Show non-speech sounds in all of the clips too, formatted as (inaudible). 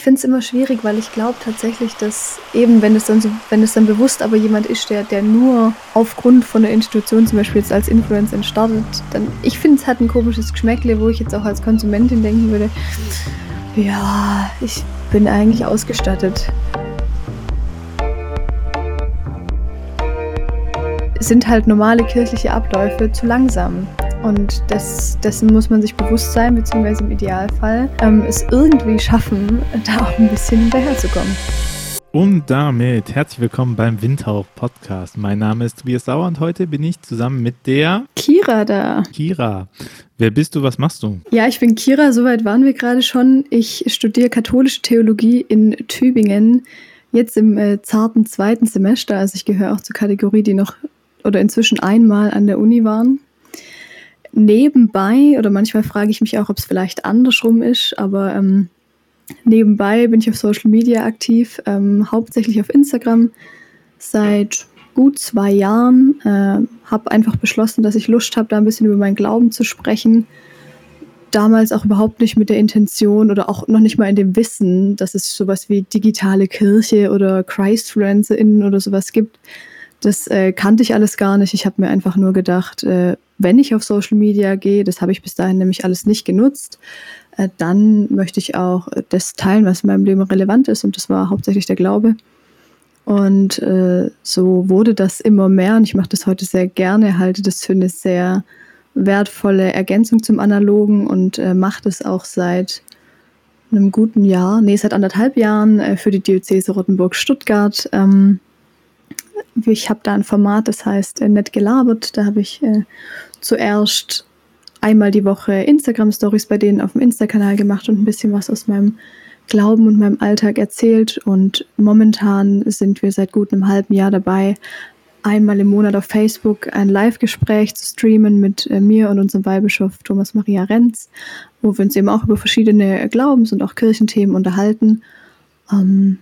Ich finde es immer schwierig, weil ich glaube tatsächlich, dass eben, wenn es dann so, wenn es dann bewusst aber jemand ist, der, der nur aufgrund von der Institution zum Beispiel jetzt als Influencer startet, dann ich finde es hat ein komisches Geschmäckle, wo ich jetzt auch als Konsumentin denken würde, ja, ich bin eigentlich ausgestattet. Sind halt normale kirchliche Abläufe zu langsam. Und das, dessen muss man sich bewusst sein, beziehungsweise im Idealfall ähm, es irgendwie schaffen, (laughs) da auch ein bisschen hinterherzukommen. Und damit herzlich willkommen beim Windhauch Podcast. Mein Name ist Tobias Sauer und heute bin ich zusammen mit der Kira da. Kira. Wer bist du? Was machst du? Ja, ich bin Kira, soweit waren wir gerade schon. Ich studiere katholische Theologie in Tübingen, jetzt im äh, zarten zweiten Semester. Also ich gehöre auch zur Kategorie, die noch oder inzwischen einmal an der Uni waren nebenbei, oder manchmal frage ich mich auch, ob es vielleicht andersrum ist, aber ähm, nebenbei bin ich auf Social Media aktiv, ähm, hauptsächlich auf Instagram seit gut zwei Jahren. Äh, habe einfach beschlossen, dass ich Lust habe, da ein bisschen über meinen Glauben zu sprechen. Damals auch überhaupt nicht mit der Intention oder auch noch nicht mal in dem Wissen, dass es sowas wie digitale Kirche oder ChristfluencerInnen oder sowas gibt. Das äh, kannte ich alles gar nicht. Ich habe mir einfach nur gedacht, äh, wenn ich auf Social Media gehe, das habe ich bis dahin nämlich alles nicht genutzt, äh, dann möchte ich auch das teilen, was in meinem Leben relevant ist. Und das war hauptsächlich der Glaube. Und äh, so wurde das immer mehr. Und ich mache das heute sehr gerne, halte das für eine sehr wertvolle Ergänzung zum Analogen und äh, mache das auch seit einem guten Jahr, nee, seit anderthalb Jahren äh, für die Diözese Rottenburg-Stuttgart. Ähm, ich habe da ein Format, das heißt äh, Nett gelabert. Da habe ich äh, zuerst einmal die Woche Instagram-Stories bei denen auf dem Insta-Kanal gemacht und ein bisschen was aus meinem Glauben und meinem Alltag erzählt. Und momentan sind wir seit gut einem halben Jahr dabei, einmal im Monat auf Facebook ein Live-Gespräch zu streamen mit äh, mir und unserem Weihbischof Thomas Maria Renz, wo wir uns eben auch über verschiedene Glaubens- und auch Kirchenthemen unterhalten. Ähm,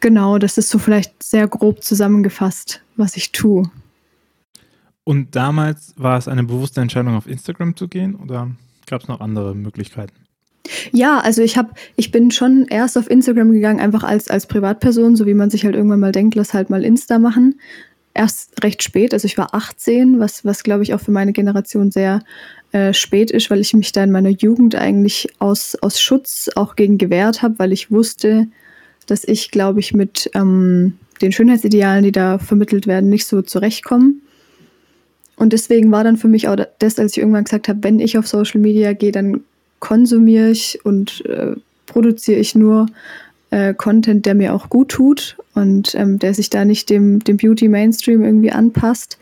genau, das ist so vielleicht sehr grob zusammengefasst, was ich tue. Und damals war es eine bewusste Entscheidung, auf Instagram zu gehen oder gab es noch andere Möglichkeiten? Ja, also ich habe, ich bin schon erst auf Instagram gegangen, einfach als, als Privatperson, so wie man sich halt irgendwann mal denkt, lass halt mal Insta machen. Erst recht spät, also ich war 18, was, was glaube ich auch für meine Generation sehr äh, spät ist, weil ich mich da in meiner Jugend eigentlich aus, aus Schutz auch gegen gewehrt habe, weil ich wusste, dass ich, glaube ich, mit ähm, den Schönheitsidealen, die da vermittelt werden, nicht so zurechtkomme. Und deswegen war dann für mich auch das, als ich irgendwann gesagt habe, wenn ich auf Social Media gehe, dann konsumiere ich und äh, produziere ich nur äh, Content, der mir auch gut tut und ähm, der sich da nicht dem, dem Beauty-Mainstream irgendwie anpasst.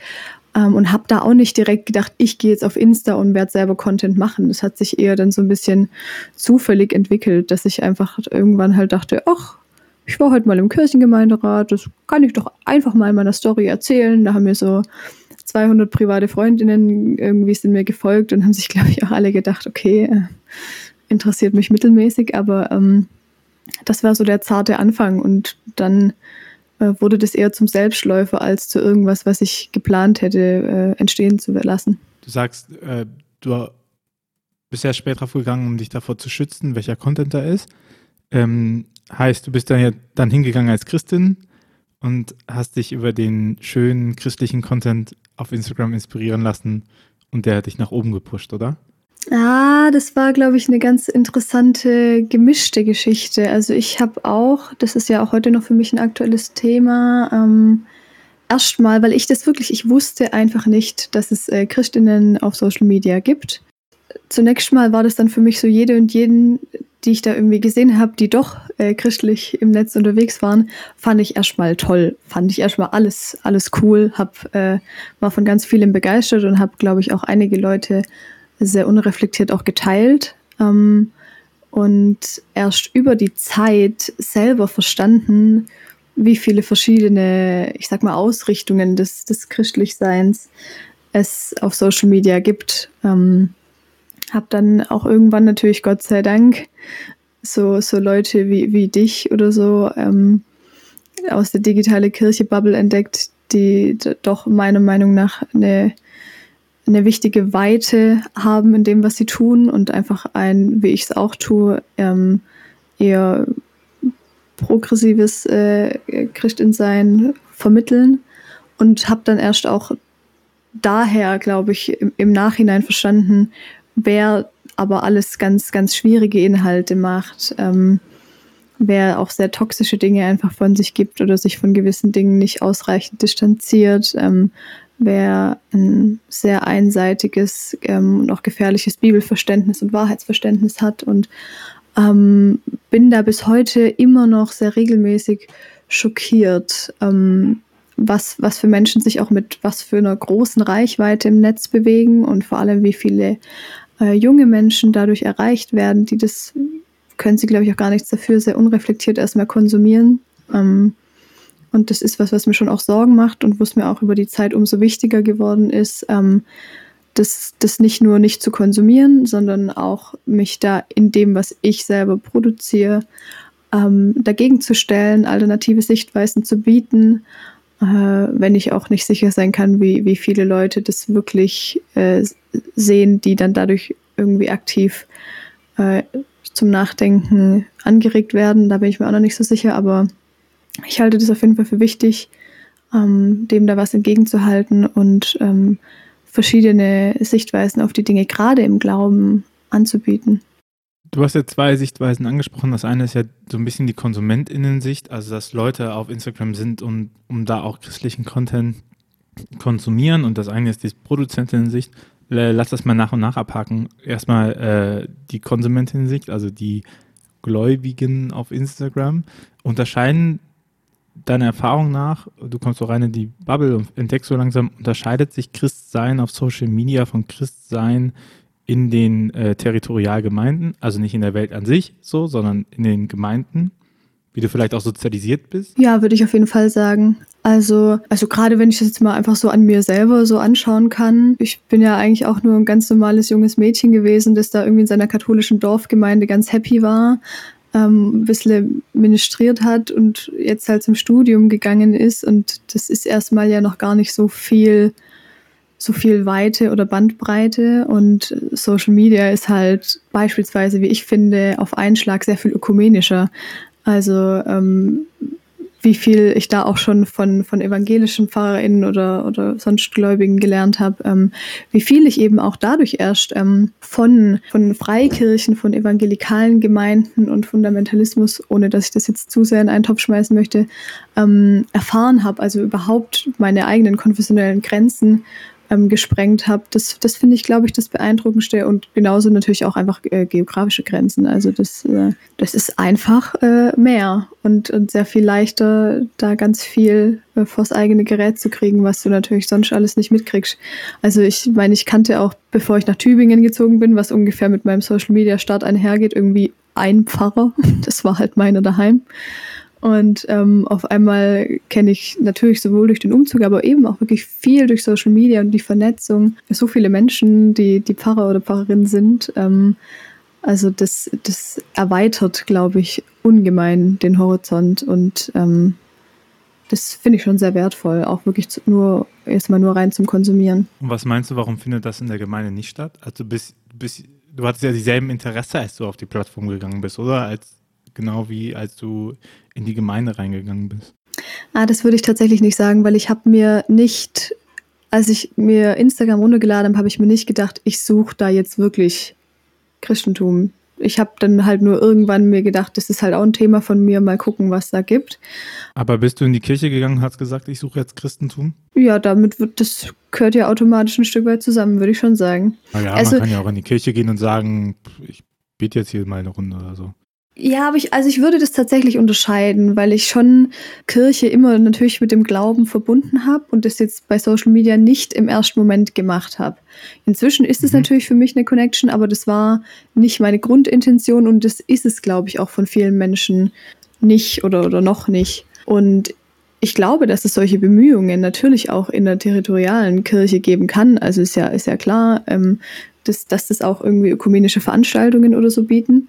Ähm, und habe da auch nicht direkt gedacht, ich gehe jetzt auf Insta und werde selber Content machen. Das hat sich eher dann so ein bisschen zufällig entwickelt, dass ich einfach irgendwann halt dachte, ach, ich war heute mal im Kirchengemeinderat, das kann ich doch einfach mal in meiner Story erzählen. Da haben mir so 200 private Freundinnen irgendwie sind mir gefolgt und haben sich, glaube ich, auch alle gedacht, okay, äh, interessiert mich mittelmäßig, aber ähm, das war so der zarte Anfang und dann äh, wurde das eher zum Selbstläufer als zu irgendwas, was ich geplant hätte, äh, entstehen zu lassen. Du sagst, äh, du bist ja später vorgegangen, um dich davor zu schützen, welcher Content da ist. Ähm, heißt, du bist dann ja dann hingegangen als Christin und hast dich über den schönen christlichen Content auf Instagram inspirieren lassen und der hat dich nach oben gepusht, oder? Ah, das war, glaube ich, eine ganz interessante, gemischte Geschichte. Also ich habe auch, das ist ja auch heute noch für mich ein aktuelles Thema, ähm, erstmal, weil ich das wirklich, ich wusste einfach nicht, dass es äh, Christinnen auf Social Media gibt. Zunächst mal war das dann für mich so jede und jeden, die ich da irgendwie gesehen habe, die doch äh, christlich im Netz unterwegs waren, fand ich erstmal toll. Fand ich erstmal alles, alles cool. Hab, äh, war von ganz vielen begeistert und habe, glaube ich, auch einige Leute sehr unreflektiert auch geteilt. Ähm, und erst über die Zeit selber verstanden, wie viele verschiedene, ich sag mal, Ausrichtungen des, des Christlichseins es auf Social Media gibt. Ähm, habe dann auch irgendwann natürlich, Gott sei Dank, so, so Leute wie, wie dich oder so ähm, aus der digitale Kirche-Bubble entdeckt, die doch meiner Meinung nach eine, eine wichtige Weite haben in dem, was sie tun und einfach ein, wie ich es auch tue, ähm, eher progressives äh, Christinsein vermitteln. Und habe dann erst auch daher, glaube ich, im, im Nachhinein verstanden, wer aber alles ganz, ganz schwierige Inhalte macht. Ähm, wer auch sehr toxische Dinge einfach von sich gibt oder sich von gewissen Dingen nicht ausreichend distanziert, ähm, wer ein sehr einseitiges ähm, und auch gefährliches Bibelverständnis und Wahrheitsverständnis hat und ähm, bin da bis heute immer noch sehr regelmäßig schockiert, ähm, was, was für Menschen sich auch mit was für einer großen Reichweite im Netz bewegen und vor allem wie viele äh, junge Menschen dadurch erreicht werden, die das können sie, glaube ich, auch gar nichts dafür, sehr unreflektiert erstmal konsumieren. Ähm, und das ist was, was mir schon auch Sorgen macht und wo es mir auch über die Zeit umso wichtiger geworden ist, ähm, das, das nicht nur nicht zu konsumieren, sondern auch mich da in dem, was ich selber produziere, ähm, dagegen zu stellen, alternative Sichtweisen zu bieten, äh, wenn ich auch nicht sicher sein kann, wie, wie viele Leute das wirklich äh, sehen, die dann dadurch irgendwie aktiv äh, zum Nachdenken angeregt werden. Da bin ich mir auch noch nicht so sicher, aber ich halte das auf jeden Fall für wichtig, ähm, dem da was entgegenzuhalten und ähm, verschiedene Sichtweisen auf die Dinge gerade im Glauben anzubieten. Du hast ja zwei Sichtweisen angesprochen. Das eine ist ja so ein bisschen die KonsumentInnen-Sicht, also dass Leute auf Instagram sind und um da auch christlichen Content konsumieren. Und das eine ist die Produzentinnen-Sicht lass das mal nach und nach abhaken. Erstmal äh, die Konsumentin-Sicht, also die Gläubigen auf Instagram, unterscheiden deiner Erfahrung nach, du kommst so rein in die Bubble und entdeckst so langsam, unterscheidet sich Christsein auf Social Media von Christsein in den äh, Territorialgemeinden, also nicht in der Welt an sich so, sondern in den Gemeinden? wie du vielleicht auch sozialisiert bist? Ja, würde ich auf jeden Fall sagen. Also, also gerade wenn ich das jetzt mal einfach so an mir selber so anschauen kann. Ich bin ja eigentlich auch nur ein ganz normales junges Mädchen gewesen, das da irgendwie in seiner katholischen Dorfgemeinde ganz happy war, ähm, ein bisschen ministriert hat und jetzt halt zum Studium gegangen ist. Und das ist erstmal ja noch gar nicht so viel so viel Weite oder Bandbreite und Social Media ist halt beispielsweise, wie ich finde, auf einen Schlag sehr viel ökumenischer. Also ähm, wie viel ich da auch schon von, von evangelischen PfarrerInnen oder, oder sonst Gläubigen gelernt habe, ähm, wie viel ich eben auch dadurch erst ähm, von, von Freikirchen, von evangelikalen Gemeinden und Fundamentalismus, ohne dass ich das jetzt zu sehr in einen Topf schmeißen möchte, ähm, erfahren habe. Also überhaupt meine eigenen konfessionellen Grenzen ähm, gesprengt habe. Das, das finde ich, glaube ich, das Beeindruckendste und genauso natürlich auch einfach äh, geografische Grenzen. Also das, äh, das ist einfach äh, mehr und, und sehr viel leichter, da ganz viel äh, vors eigene Gerät zu kriegen, was du natürlich sonst alles nicht mitkriegst. Also ich meine, ich kannte auch, bevor ich nach Tübingen gezogen bin, was ungefähr mit meinem Social Media Start einhergeht, irgendwie ein Pfarrer. (laughs) Das war halt meiner daheim. Und ähm, auf einmal kenne ich natürlich sowohl durch den Umzug, aber eben auch wirklich viel durch Social Media und die Vernetzung so viele Menschen, die, die Pfarrer oder Pfarrerin sind. Ähm, also das, das erweitert, glaube ich, ungemein den Horizont und ähm, das finde ich schon sehr wertvoll, auch wirklich zu, nur erstmal nur rein zum Konsumieren. Und was meinst du, warum findet das in der Gemeinde nicht statt? Also bis, bis, du hattest ja dieselben Interesse, als du auf die Plattform gegangen bist, oder? Als genau wie als du in die Gemeinde reingegangen bist? Ah, das würde ich tatsächlich nicht sagen, weil ich habe mir nicht, als ich mir Instagram runtergeladen habe, habe ich mir nicht gedacht, ich suche da jetzt wirklich Christentum. Ich habe dann halt nur irgendwann mir gedacht, das ist halt auch ein Thema von mir, mal gucken, was da gibt. Aber bist du in die Kirche gegangen und hast gesagt, ich suche jetzt Christentum? Ja, damit wird das gehört ja automatisch ein Stück weit zusammen, würde ich schon sagen. Naja, also, man kann ja auch in die Kirche gehen und sagen, ich bete jetzt hier mal eine Runde oder so. Ja, aber ich, also ich würde das tatsächlich unterscheiden, weil ich schon Kirche immer natürlich mit dem Glauben verbunden habe und das jetzt bei Social Media nicht im ersten Moment gemacht habe. Inzwischen ist es mhm. natürlich für mich eine Connection, aber das war nicht meine Grundintention und das ist es, glaube ich, auch von vielen Menschen nicht oder, oder noch nicht. Und ich glaube, dass es solche Bemühungen natürlich auch in der territorialen Kirche geben kann. Also ist ja, ist ja klar, ähm, dass, dass das auch irgendwie ökumenische Veranstaltungen oder so bieten.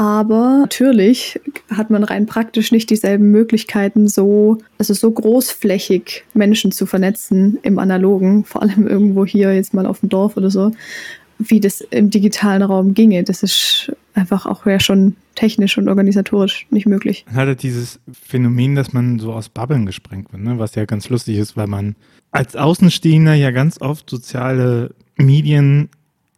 Aber natürlich hat man rein praktisch nicht dieselben Möglichkeiten, so, also so großflächig Menschen zu vernetzen im Analogen, (laughs) vor allem irgendwo hier jetzt mal auf dem Dorf oder so, wie das im digitalen Raum ginge. Das ist einfach auch ja schon technisch und organisatorisch nicht möglich. Man hat halt dieses Phänomen, dass man so aus Bubbeln gesprengt wird, ne? was ja ganz lustig ist, weil man als Außenstehender ja ganz oft soziale Medien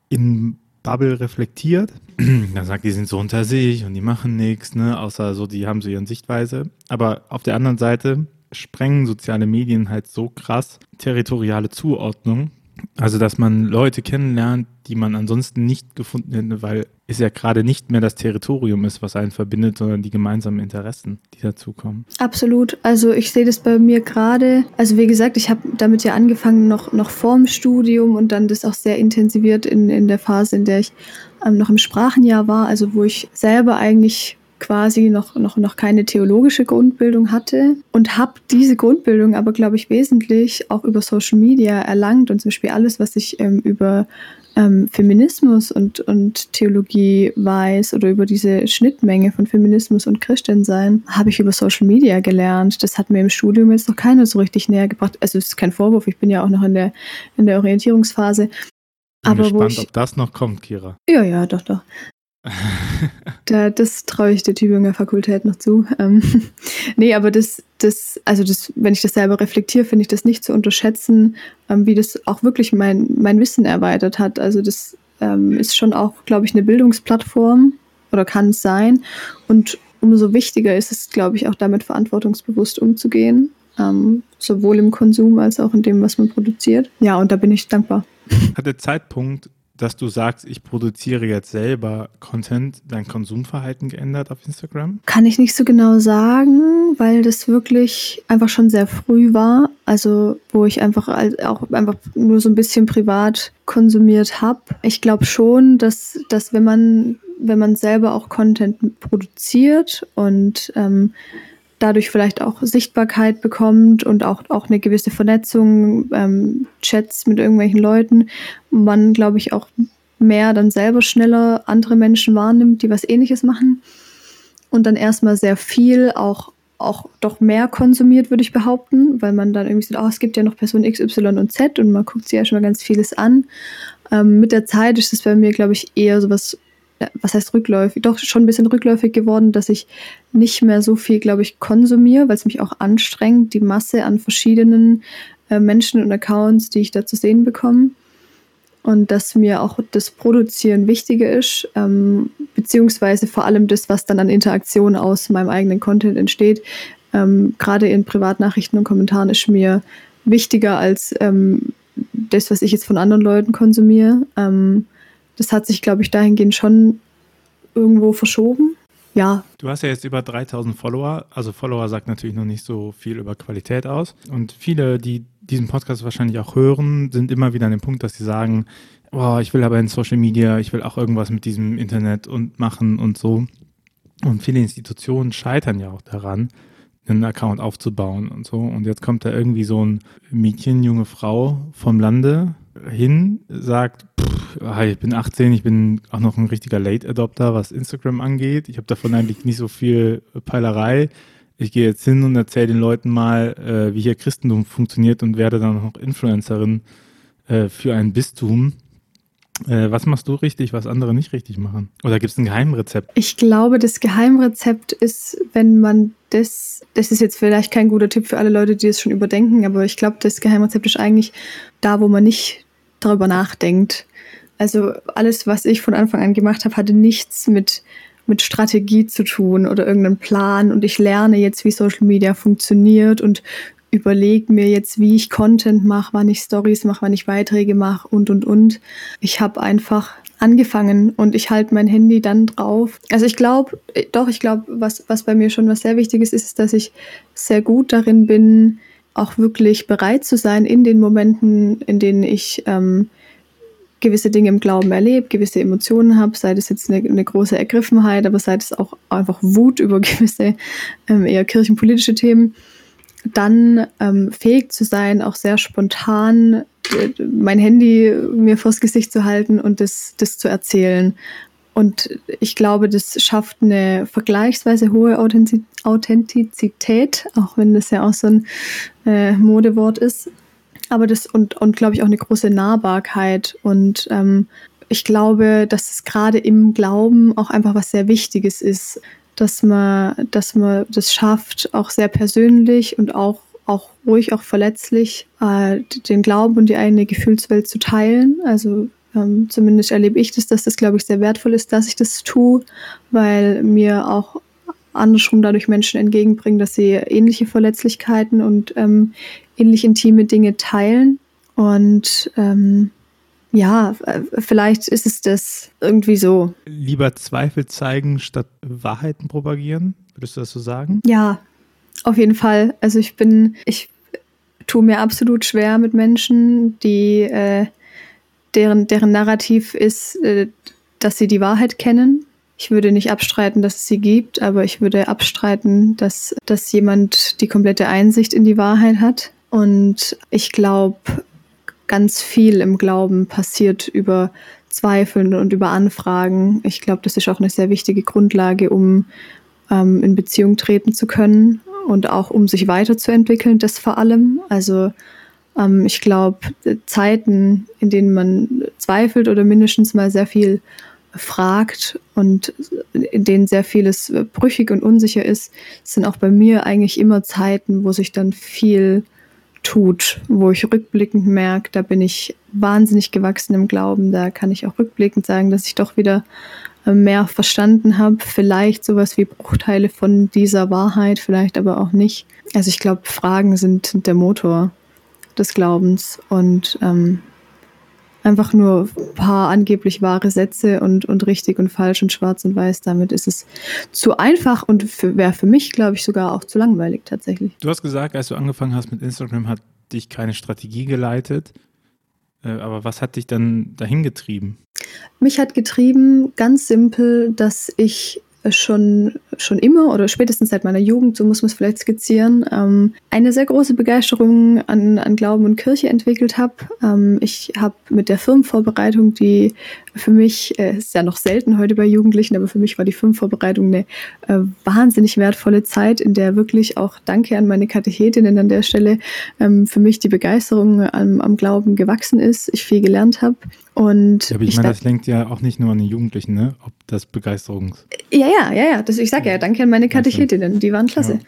in Bubble reflektiert. (clears throat) Dann sagt, die sind so unter sich und die machen nichts, ne? außer so, die haben so ihren Sichtweise. Aber auf der anderen Seite sprengen soziale Medien halt so krass territoriale Zuordnung, also, dass man Leute kennenlernt, die man ansonsten nicht gefunden hätte, weil es ja gerade nicht mehr das Territorium ist, was einen verbindet, sondern die gemeinsamen Interessen, die dazukommen. Absolut. Also ich sehe das bei mir gerade. Also wie gesagt, ich habe damit ja angefangen noch, noch vorm Studium und dann das auch sehr intensiviert in, in der Phase, in der ich ähm, noch im Sprachenjahr war, also wo ich selber eigentlich quasi noch, noch, noch keine theologische Grundbildung hatte und habe diese Grundbildung aber, glaube ich, wesentlich auch über Social Media erlangt und zum Beispiel alles, was ich ähm, über ähm, Feminismus und, und Theologie weiß oder über diese Schnittmenge von Feminismus und Christensein, habe ich über Social Media gelernt. Das hat mir im Studium jetzt noch keiner so richtig näher gebracht. Also es ist kein Vorwurf, ich bin ja auch noch in der, in der Orientierungsphase. Ich bin aber gespannt, ich, ob das noch kommt, Kira. Ja, ja, doch, doch. Da, das traue ich der Tübinger Fakultät noch zu. Ähm, (laughs) nee, aber das, das, also das, wenn ich das selber reflektiere, finde ich das nicht zu unterschätzen, ähm, wie das auch wirklich mein, mein Wissen erweitert hat. Also das ähm, ist schon auch, glaube ich, eine Bildungsplattform oder kann es sein. Und umso wichtiger ist es, glaube ich, auch damit verantwortungsbewusst umzugehen. Ähm, sowohl im Konsum als auch in dem, was man produziert. Ja, und da bin ich dankbar. Hat der Zeitpunkt dass du sagst, ich produziere jetzt selber Content, dein Konsumverhalten geändert auf Instagram? Kann ich nicht so genau sagen, weil das wirklich einfach schon sehr früh war. Also wo ich einfach auch einfach nur so ein bisschen privat konsumiert habe. Ich glaube schon, dass, dass wenn man wenn man selber auch Content produziert und ähm, dadurch vielleicht auch Sichtbarkeit bekommt und auch, auch eine gewisse Vernetzung, ähm, Chats mit irgendwelchen Leuten, man, glaube ich, auch mehr dann selber schneller andere Menschen wahrnimmt, die was ähnliches machen und dann erstmal sehr viel auch auch doch mehr konsumiert, würde ich behaupten, weil man dann irgendwie sagt, oh, es gibt ja noch Person X, Y und Z und man guckt sich ja schon mal ganz vieles an. Ähm, mit der Zeit ist es bei mir, glaube ich, eher so was was heißt rückläufig, doch schon ein bisschen rückläufig geworden, dass ich nicht mehr so viel, glaube ich, konsumiere, weil es mich auch anstrengt, die Masse an verschiedenen äh, Menschen und Accounts, die ich da zu sehen bekomme. Und dass mir auch das Produzieren wichtiger ist, ähm, beziehungsweise vor allem das, was dann an Interaktion aus meinem eigenen Content entsteht. Ähm, Gerade in Privatnachrichten und Kommentaren ist mir wichtiger als ähm, das, was ich jetzt von anderen Leuten konsumiere. Ähm, das hat sich, glaube ich, dahingehend schon irgendwo verschoben. Ja. Du hast ja jetzt über 3000 Follower. Also Follower sagt natürlich noch nicht so viel über Qualität aus. Und viele, die diesen Podcast wahrscheinlich auch hören, sind immer wieder an dem Punkt, dass sie sagen, oh, ich will aber in Social Media, ich will auch irgendwas mit diesem Internet und machen und so. Und viele Institutionen scheitern ja auch daran, einen Account aufzubauen und so. Und jetzt kommt da irgendwie so ein Mädchen, junge Frau vom Lande hin, sagt, hi, ich bin 18, ich bin auch noch ein richtiger Late Adopter, was Instagram angeht. Ich habe davon eigentlich nicht so viel Peilerei. Ich gehe jetzt hin und erzähle den Leuten mal, äh, wie hier Christentum funktioniert und werde dann noch Influencerin äh, für ein Bistum. Äh, was machst du richtig, was andere nicht richtig machen? Oder gibt es ein Geheimrezept? Ich glaube, das Geheimrezept ist, wenn man das, das ist jetzt vielleicht kein guter Tipp für alle Leute, die es schon überdenken, aber ich glaube, das Geheimrezept ist eigentlich da, wo man nicht darüber nachdenkt. Also alles, was ich von Anfang an gemacht habe, hatte nichts mit, mit Strategie zu tun oder irgendeinem Plan. Und ich lerne jetzt, wie Social Media funktioniert und überlege mir jetzt, wie ich Content mache, wann ich Stories mache, wann ich Beiträge mache und, und, und. Ich habe einfach angefangen und ich halte mein Handy dann drauf. Also ich glaube, doch, ich glaube, was, was bei mir schon was sehr Wichtiges ist, ist, dass ich sehr gut darin bin, auch wirklich bereit zu sein in den Momenten, in denen ich ähm, gewisse Dinge im Glauben erlebe, gewisse Emotionen habe, sei das jetzt eine, eine, große Ergriffenheit, aber sei das auch einfach Wut über (laughs) gewisse ähm, eher kirchenpolitische Themen, dann ähm, fähig zu sein, auch sehr spontan äh, mein Handy mir vors Gesicht zu halten und das, das zu erzählen. Und ich glaube, das schafft eine vergleichsweise hohe Authentizität, auch wenn das ja auch so ein äh, Modewort ist aber das und, und glaube ich auch eine große Nahbarkeit. Und ähm, ich glaube, dass es gerade im Glauben auch einfach was sehr Wichtiges ist, dass man, dass man das schafft, auch sehr persönlich und auch, auch ruhig, auch verletzlich, äh, den Glauben und die eigene Gefühlswelt zu teilen. Also ähm, zumindest erlebe ich das, dass das, glaube ich, sehr wertvoll ist, dass ich das tue, weil mir auch andersrum dadurch Menschen entgegenbringen, dass sie ähnliche Verletzlichkeiten und ähm, ähnlich intime Dinge teilen. Und ähm, ja, äh, vielleicht ist es das irgendwie so. Lieber Zweifel zeigen statt Wahrheiten propagieren, würdest du das so sagen? Ja, auf jeden Fall. Also ich bin, ich tue mir absolut schwer mit Menschen, die äh, deren, deren Narrativ ist, äh, dass sie die Wahrheit kennen. Ich würde nicht abstreiten, dass es sie gibt, aber ich würde abstreiten, dass, dass jemand die komplette Einsicht in die Wahrheit hat. Und ich glaube, ganz viel im Glauben passiert über Zweifeln und über Anfragen. Ich glaube, das ist auch eine sehr wichtige Grundlage, um ähm, in Beziehung treten zu können und auch um sich weiterzuentwickeln, das vor allem. Also ähm, ich glaube, Zeiten, in denen man zweifelt oder mindestens mal sehr viel fragt und in denen sehr vieles brüchig und unsicher ist, sind auch bei mir eigentlich immer Zeiten, wo sich dann viel tut, wo ich rückblickend merke, da bin ich wahnsinnig gewachsen im Glauben. Da kann ich auch rückblickend sagen, dass ich doch wieder äh, mehr verstanden habe. Vielleicht sowas wie Bruchteile von dieser Wahrheit, vielleicht aber auch nicht. Also ich glaube, Fragen sind der Motor des Glaubens und ähm, einfach nur ein paar angeblich wahre Sätze und, und richtig und falsch und schwarz und weiß. Damit ist es zu einfach und wäre für mich, glaube ich, sogar auch zu langweilig tatsächlich. Du hast gesagt, als du angefangen hast mit Instagram, hat dich keine Strategie geleitet. Äh, aber was hat dich dann dahin getrieben? Mich hat getrieben, ganz simpel, dass ich schon, schon immer oder spätestens seit meiner Jugend, so muss man es vielleicht skizzieren, ähm, eine sehr große Begeisterung an, an Glauben und Kirche entwickelt habe. Ähm, ich habe mit der Firmenvorbereitung, die für mich, äh, ist ja noch selten heute bei Jugendlichen, aber für mich war die Firmenvorbereitung eine äh, wahnsinnig wertvolle Zeit, in der wirklich auch Danke an meine Katechetinnen an der Stelle ähm, für mich die Begeisterung am, am Glauben gewachsen ist, ich viel gelernt habe. Und ja, aber ich, ich meine, das lenkt ja auch nicht nur an die Jugendlichen, ne? Ob das Begeisterungs. Ja, ja, ja, ja. Das, ich sage ja, danke an meine Katechetinnen, die waren klasse.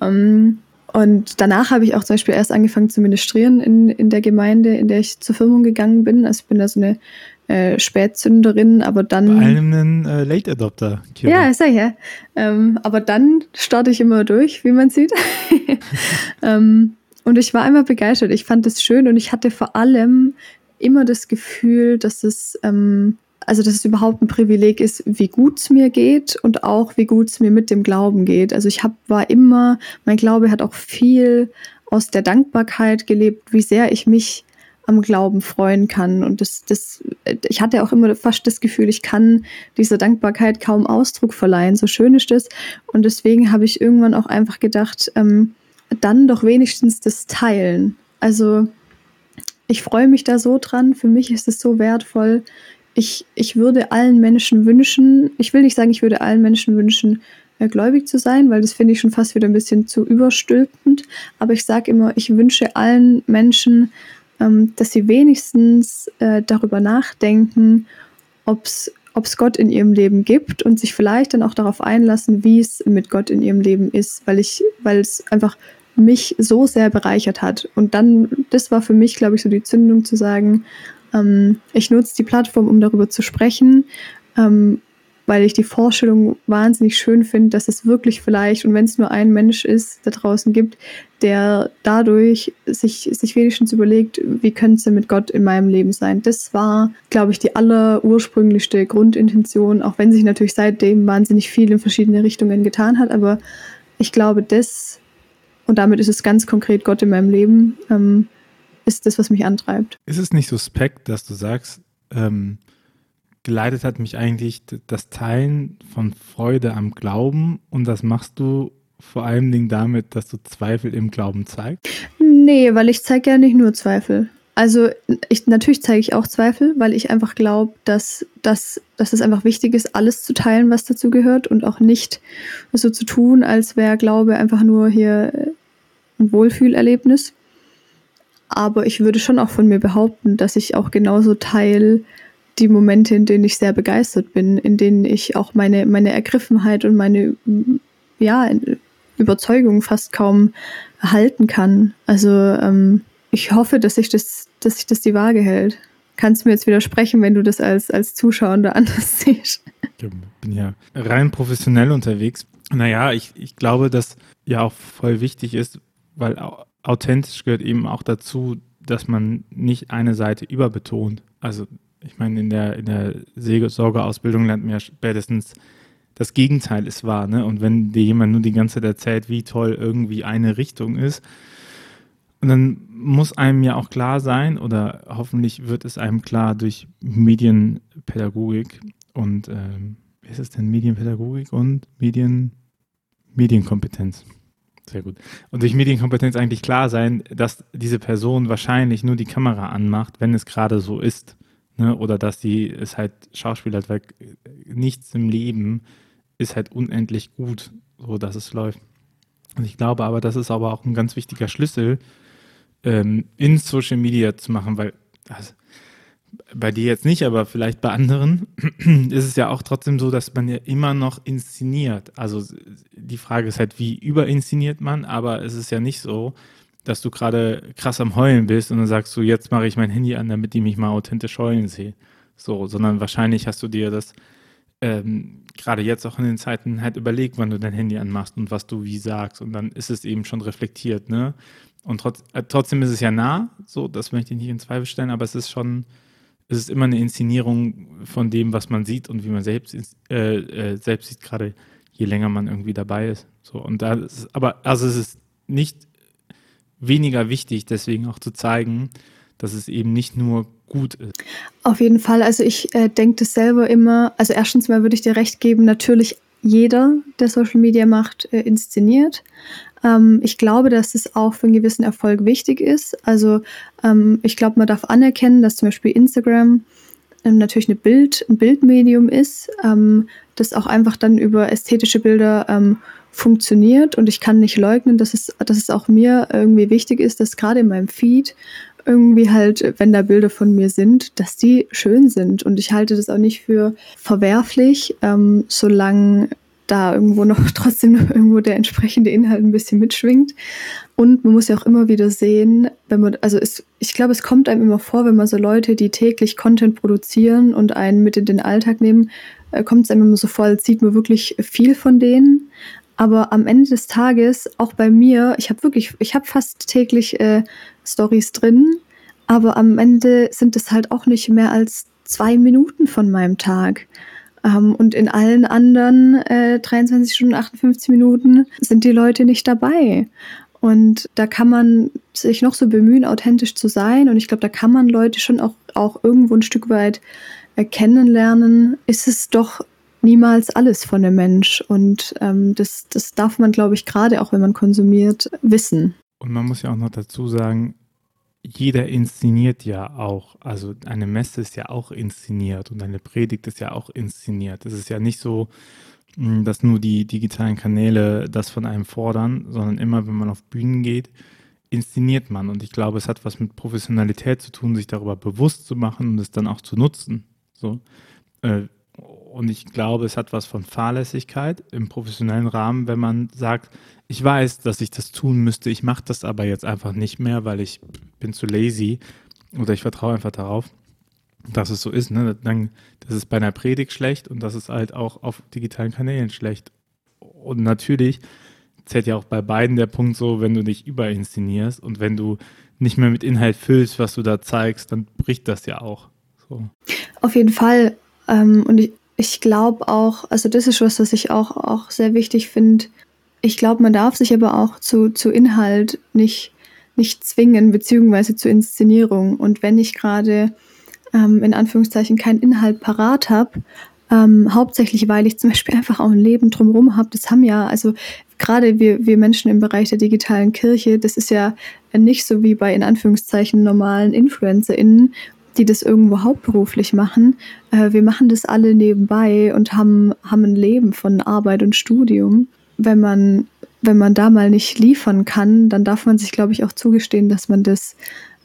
Ja. Um, ähm, und danach habe ich auch zum Beispiel erst angefangen zu ministrieren in, in der Gemeinde, in der ich zur Firmung gegangen bin. Also ich bin da so eine äh, Spätzünderin, aber dann. Bei allem ein äh, Late Adopter. Kira. Ja, ist ja, ja. Ähm, aber dann starte ich immer durch, wie man sieht. (laughs) ähm, und ich war immer begeistert. Ich fand es schön und ich hatte vor allem immer das Gefühl, dass es, ähm, also dass es überhaupt ein Privileg ist, wie gut es mir geht und auch wie gut es mir mit dem Glauben geht. Also ich hab, war immer, mein Glaube hat auch viel aus der Dankbarkeit gelebt, wie sehr ich mich am Glauben freuen kann. Und das, das, ich hatte auch immer fast das Gefühl, ich kann dieser Dankbarkeit kaum Ausdruck verleihen. So schön ist das. Und deswegen habe ich irgendwann auch einfach gedacht, ähm, dann doch wenigstens das Teilen. Also ich freue mich da so dran. Für mich ist es so wertvoll. Ich, ich würde allen Menschen wünschen, ich will nicht sagen, ich würde allen Menschen wünschen, äh, gläubig zu sein, weil das finde ich schon fast wieder ein bisschen zu überstülpend. Aber ich sage immer, ich wünsche allen Menschen, ähm, dass sie wenigstens äh, darüber nachdenken, ob es Gott in ihrem Leben gibt und sich vielleicht dann auch darauf einlassen, wie es mit Gott in ihrem Leben ist, weil ich, weil es einfach mich so sehr bereichert hat. Und dann, das war für mich, glaube ich, so die Zündung zu sagen, ähm, ich nutze die Plattform, um darüber zu sprechen, ähm, weil ich die Vorstellung wahnsinnig schön finde, dass es wirklich vielleicht, und wenn es nur ein Mensch ist, da draußen gibt, der dadurch sich, sich wenigstens überlegt, wie könnte es mit Gott in meinem Leben sein. Das war, glaube ich, die allerursprünglichste Grundintention, auch wenn sich natürlich seitdem wahnsinnig viel in verschiedene Richtungen getan hat, aber ich glaube, das und damit ist es ganz konkret Gott in meinem Leben, ähm, ist das, was mich antreibt. Ist es nicht suspekt, dass du sagst, ähm, geleitet hat mich eigentlich das Teilen von Freude am Glauben und das machst du vor allen Dingen damit, dass du Zweifel im Glauben zeigst? Nee, weil ich zeige ja nicht nur Zweifel. Also ich, natürlich zeige ich auch Zweifel, weil ich einfach glaube, dass, dass, dass es einfach wichtig ist, alles zu teilen, was dazu gehört und auch nicht so zu tun, als wäre Glaube einfach nur hier äh, ein Wohlfühlerlebnis. Aber ich würde schon auch von mir behaupten, dass ich auch genauso Teil die Momente, in denen ich sehr begeistert bin, in denen ich auch meine, meine Ergriffenheit und meine ja, Überzeugung fast kaum halten kann. Also ähm, ich hoffe, dass sich das, dass sich das die Waage hält. Kannst du mir jetzt widersprechen, wenn du das als, als Zuschauer (laughs) anders siehst? Ich bin ja rein professionell unterwegs. Naja, ich, ich glaube, dass ja auch voll wichtig ist, weil authentisch gehört eben auch dazu, dass man nicht eine Seite überbetont. Also ich meine, in der, in der Seelsorgeausbildung lernt man ja spätestens, das Gegenteil ist wahr. Ne? Und wenn dir jemand nur die ganze Zeit erzählt, wie toll irgendwie eine Richtung ist, und dann muss einem ja auch klar sein, oder hoffentlich wird es einem klar durch Medienpädagogik und ähm, wie ist es denn? Medienpädagogik und Medien, Medienkompetenz. Sehr gut. Und durch Medienkompetenz eigentlich klar sein, dass diese Person wahrscheinlich nur die Kamera anmacht, wenn es gerade so ist. Ne? Oder dass sie es halt schauspielert, weil nichts im Leben ist halt unendlich gut, so dass es läuft. Und ich glaube aber, das ist aber auch ein ganz wichtiger Schlüssel, ähm, in Social Media zu machen, weil also, bei dir jetzt nicht, aber vielleicht bei anderen (clears throat) ist es ja auch trotzdem so, dass man ja immer noch inszeniert. Also die Frage ist halt, wie überinszeniert man, aber es ist ja nicht so, dass du gerade krass am Heulen bist und dann sagst du, jetzt mache ich mein Handy an, damit ich mich mal authentisch heulen sehe. So, sondern wahrscheinlich hast du dir das ähm, gerade jetzt auch in den Zeiten halt überlegt, wann du dein Handy anmachst und was du wie sagst. Und dann ist es eben schon reflektiert, ne? Und trotz, äh, trotzdem ist es ja nah, so, das möchte ich nicht in Zweifel stellen, aber es ist schon, es ist immer eine Inszenierung von dem, was man sieht und wie man selbst, äh, äh, selbst sieht, gerade je länger man irgendwie dabei ist. So, und da ist, aber, also es ist nicht weniger wichtig, deswegen auch zu zeigen, dass es eben nicht nur gut ist. Auf jeden Fall. Also ich äh, denke das selber immer, also erstens mal würde ich dir recht geben, natürlich jeder, der Social Media macht, äh, inszeniert. Ähm, ich glaube, dass es auch für einen gewissen Erfolg wichtig ist. Also ähm, ich glaube, man darf anerkennen, dass zum Beispiel Instagram ähm, natürlich eine Bild, ein Bildmedium ist, ähm, das auch einfach dann über ästhetische Bilder ähm, funktioniert. Und ich kann nicht leugnen, dass es, dass es auch mir irgendwie wichtig ist, dass gerade in meinem Feed irgendwie halt, wenn da Bilder von mir sind, dass die schön sind. Und ich halte das auch nicht für verwerflich, ähm, solange da irgendwo noch (laughs) trotzdem irgendwo der entsprechende Inhalt ein bisschen mitschwingt. Und man muss ja auch immer wieder sehen, wenn man, also es, ich glaube, es kommt einem immer vor, wenn man so Leute, die täglich Content produzieren und einen mit in den Alltag nehmen, äh, kommt es einem immer so vor, als sieht man wirklich viel von denen. Aber am Ende des Tages, auch bei mir, ich habe wirklich, ich habe fast täglich äh, Stories drin, aber am Ende sind es halt auch nicht mehr als zwei Minuten von meinem Tag. Ähm, und in allen anderen äh, 23 Stunden, 58 Minuten sind die Leute nicht dabei. Und da kann man sich noch so bemühen, authentisch zu sein. Und ich glaube, da kann man Leute schon auch, auch irgendwo ein Stück weit äh, kennenlernen. Ist es doch niemals alles von dem Mensch. Und ähm, das, das darf man, glaube ich, gerade auch wenn man konsumiert, wissen. Und man muss ja auch noch dazu sagen, jeder inszeniert ja auch. Also eine Messe ist ja auch inszeniert und eine Predigt ist ja auch inszeniert. Es ist ja nicht so, hm, dass nur die digitalen Kanäle das von einem fordern, sondern immer, wenn man auf Bühnen geht, inszeniert man. Und ich glaube, es hat was mit Professionalität zu tun, sich darüber bewusst zu machen und es dann auch zu nutzen. So. Äh, und ich glaube, es hat was von Fahrlässigkeit im professionellen Rahmen, wenn man sagt, ich weiß, dass ich das tun müsste, ich mache das aber jetzt einfach nicht mehr, weil ich bin zu lazy oder ich vertraue einfach darauf, dass es so ist. Ne? Dann, das ist bei einer Predigt schlecht und das ist halt auch auf digitalen Kanälen schlecht. Und natürlich zählt ja auch bei beiden der Punkt so, wenn du dich überinszenierst und wenn du nicht mehr mit Inhalt füllst, was du da zeigst, dann bricht das ja auch. So. Auf jeden Fall. Ähm, und ich, ich glaube auch, also das ist was, was ich auch, auch sehr wichtig finde. Ich glaube, man darf sich aber auch zu, zu Inhalt nicht, nicht zwingen, beziehungsweise zur Inszenierung. Und wenn ich gerade ähm, in Anführungszeichen keinen Inhalt parat habe, ähm, hauptsächlich, weil ich zum Beispiel einfach auch ein Leben drumherum habe. Das haben ja, also gerade wir, wir Menschen im Bereich der digitalen Kirche, das ist ja nicht so wie bei in Anführungszeichen normalen InfluencerInnen, die das irgendwo hauptberuflich machen. Äh, wir machen das alle nebenbei und haben, haben ein Leben von Arbeit und Studium. Wenn man, wenn man da mal nicht liefern kann, dann darf man sich, glaube ich, auch zugestehen, dass man das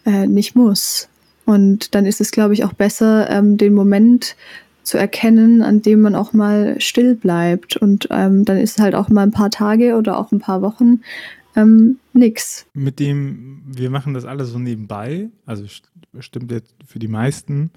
äh, nicht muss. Und dann ist es, glaube ich, auch besser, ähm, den Moment zu erkennen, an dem man auch mal still bleibt. Und ähm, dann ist halt auch mal ein paar Tage oder auch ein paar Wochen ähm, nix. Mit dem, wir machen das alles so nebenbei, also stimmt jetzt für die meisten,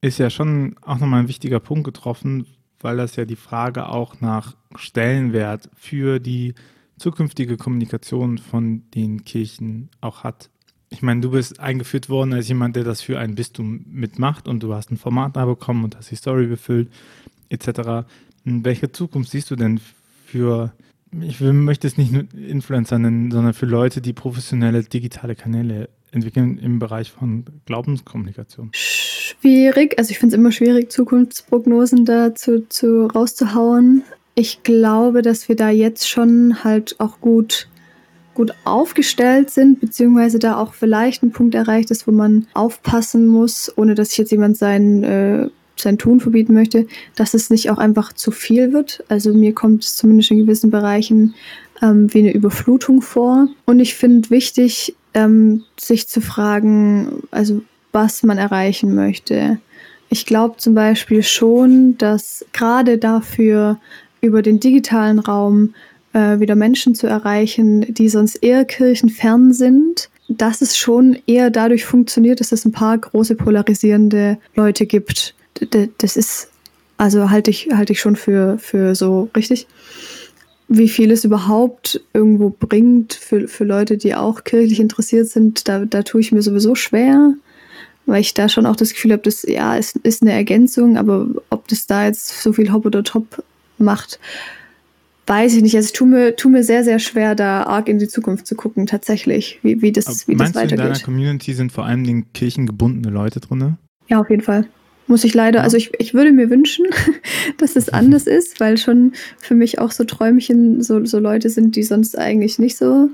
ist ja schon auch nochmal ein wichtiger Punkt getroffen, weil das ja die Frage auch nach Stellenwert für die zukünftige Kommunikation von den Kirchen auch hat. Ich meine, du bist eingeführt worden als jemand, der das für ein Bistum mitmacht und du hast ein Format da bekommen und hast die Story befüllt, etc. Welche Zukunft siehst du denn für, ich will, möchte es nicht nur Influencer nennen, sondern für Leute, die professionelle digitale Kanäle entwickeln im Bereich von Glaubenskommunikation? Schwierig, also ich finde es immer schwierig, Zukunftsprognosen da zu, zu rauszuhauen. Ich glaube, dass wir da jetzt schon halt auch gut, gut aufgestellt sind, beziehungsweise da auch vielleicht ein Punkt erreicht ist, wo man aufpassen muss, ohne dass jetzt jemand sein, äh, sein Tun verbieten möchte, dass es nicht auch einfach zu viel wird. Also mir kommt es zumindest in gewissen Bereichen ähm, wie eine Überflutung vor. Und ich finde wichtig, ähm, sich zu fragen, also was man erreichen möchte. Ich glaube zum Beispiel schon, dass gerade dafür über den digitalen Raum äh, wieder Menschen zu erreichen, die sonst eher kirchenfern sind, dass es schon eher dadurch funktioniert, dass es ein paar große polarisierende Leute gibt. Das ist, also halte ich, halte ich schon für, für so richtig wie viel es überhaupt irgendwo bringt für, für Leute, die auch kirchlich interessiert sind, da, da tue ich mir sowieso schwer, weil ich da schon auch das Gefühl habe, dass ja, es ist eine Ergänzung, aber ob das da jetzt so viel Hop oder Top macht, weiß ich nicht. Also ich tue mir, tue mir sehr, sehr schwer, da arg in die Zukunft zu gucken, tatsächlich, wie, wie das, wie das weitergeht. Du in deiner Community sind vor allem den kirchengebundene Leute drin? Ja, auf jeden Fall. Muss ich leider, also ich, ich würde mir wünschen, (laughs) dass es anders ist, weil schon für mich auch so Träumchen so, so Leute sind, die sonst eigentlich nicht so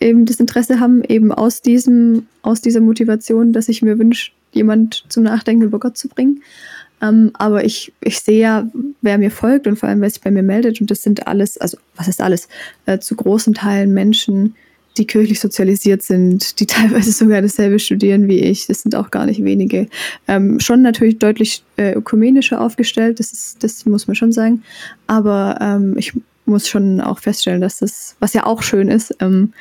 eben das Interesse haben, eben aus diesem, aus dieser Motivation, dass ich mir wünsche, jemand zum Nachdenken über Gott zu bringen. Ähm, aber ich, ich sehe ja, wer mir folgt und vor allem, wer sich bei mir meldet, und das sind alles, also was ist alles, äh, zu großen Teilen Menschen, die kirchlich sozialisiert sind, die (laughs) teilweise sogar dasselbe studieren wie ich. Das sind auch gar nicht wenige. Ähm, schon natürlich deutlich äh, ökumenischer aufgestellt, das, ist, das muss man schon sagen. Aber ähm, ich muss schon auch feststellen, dass das, was ja auch schön ist, ähm,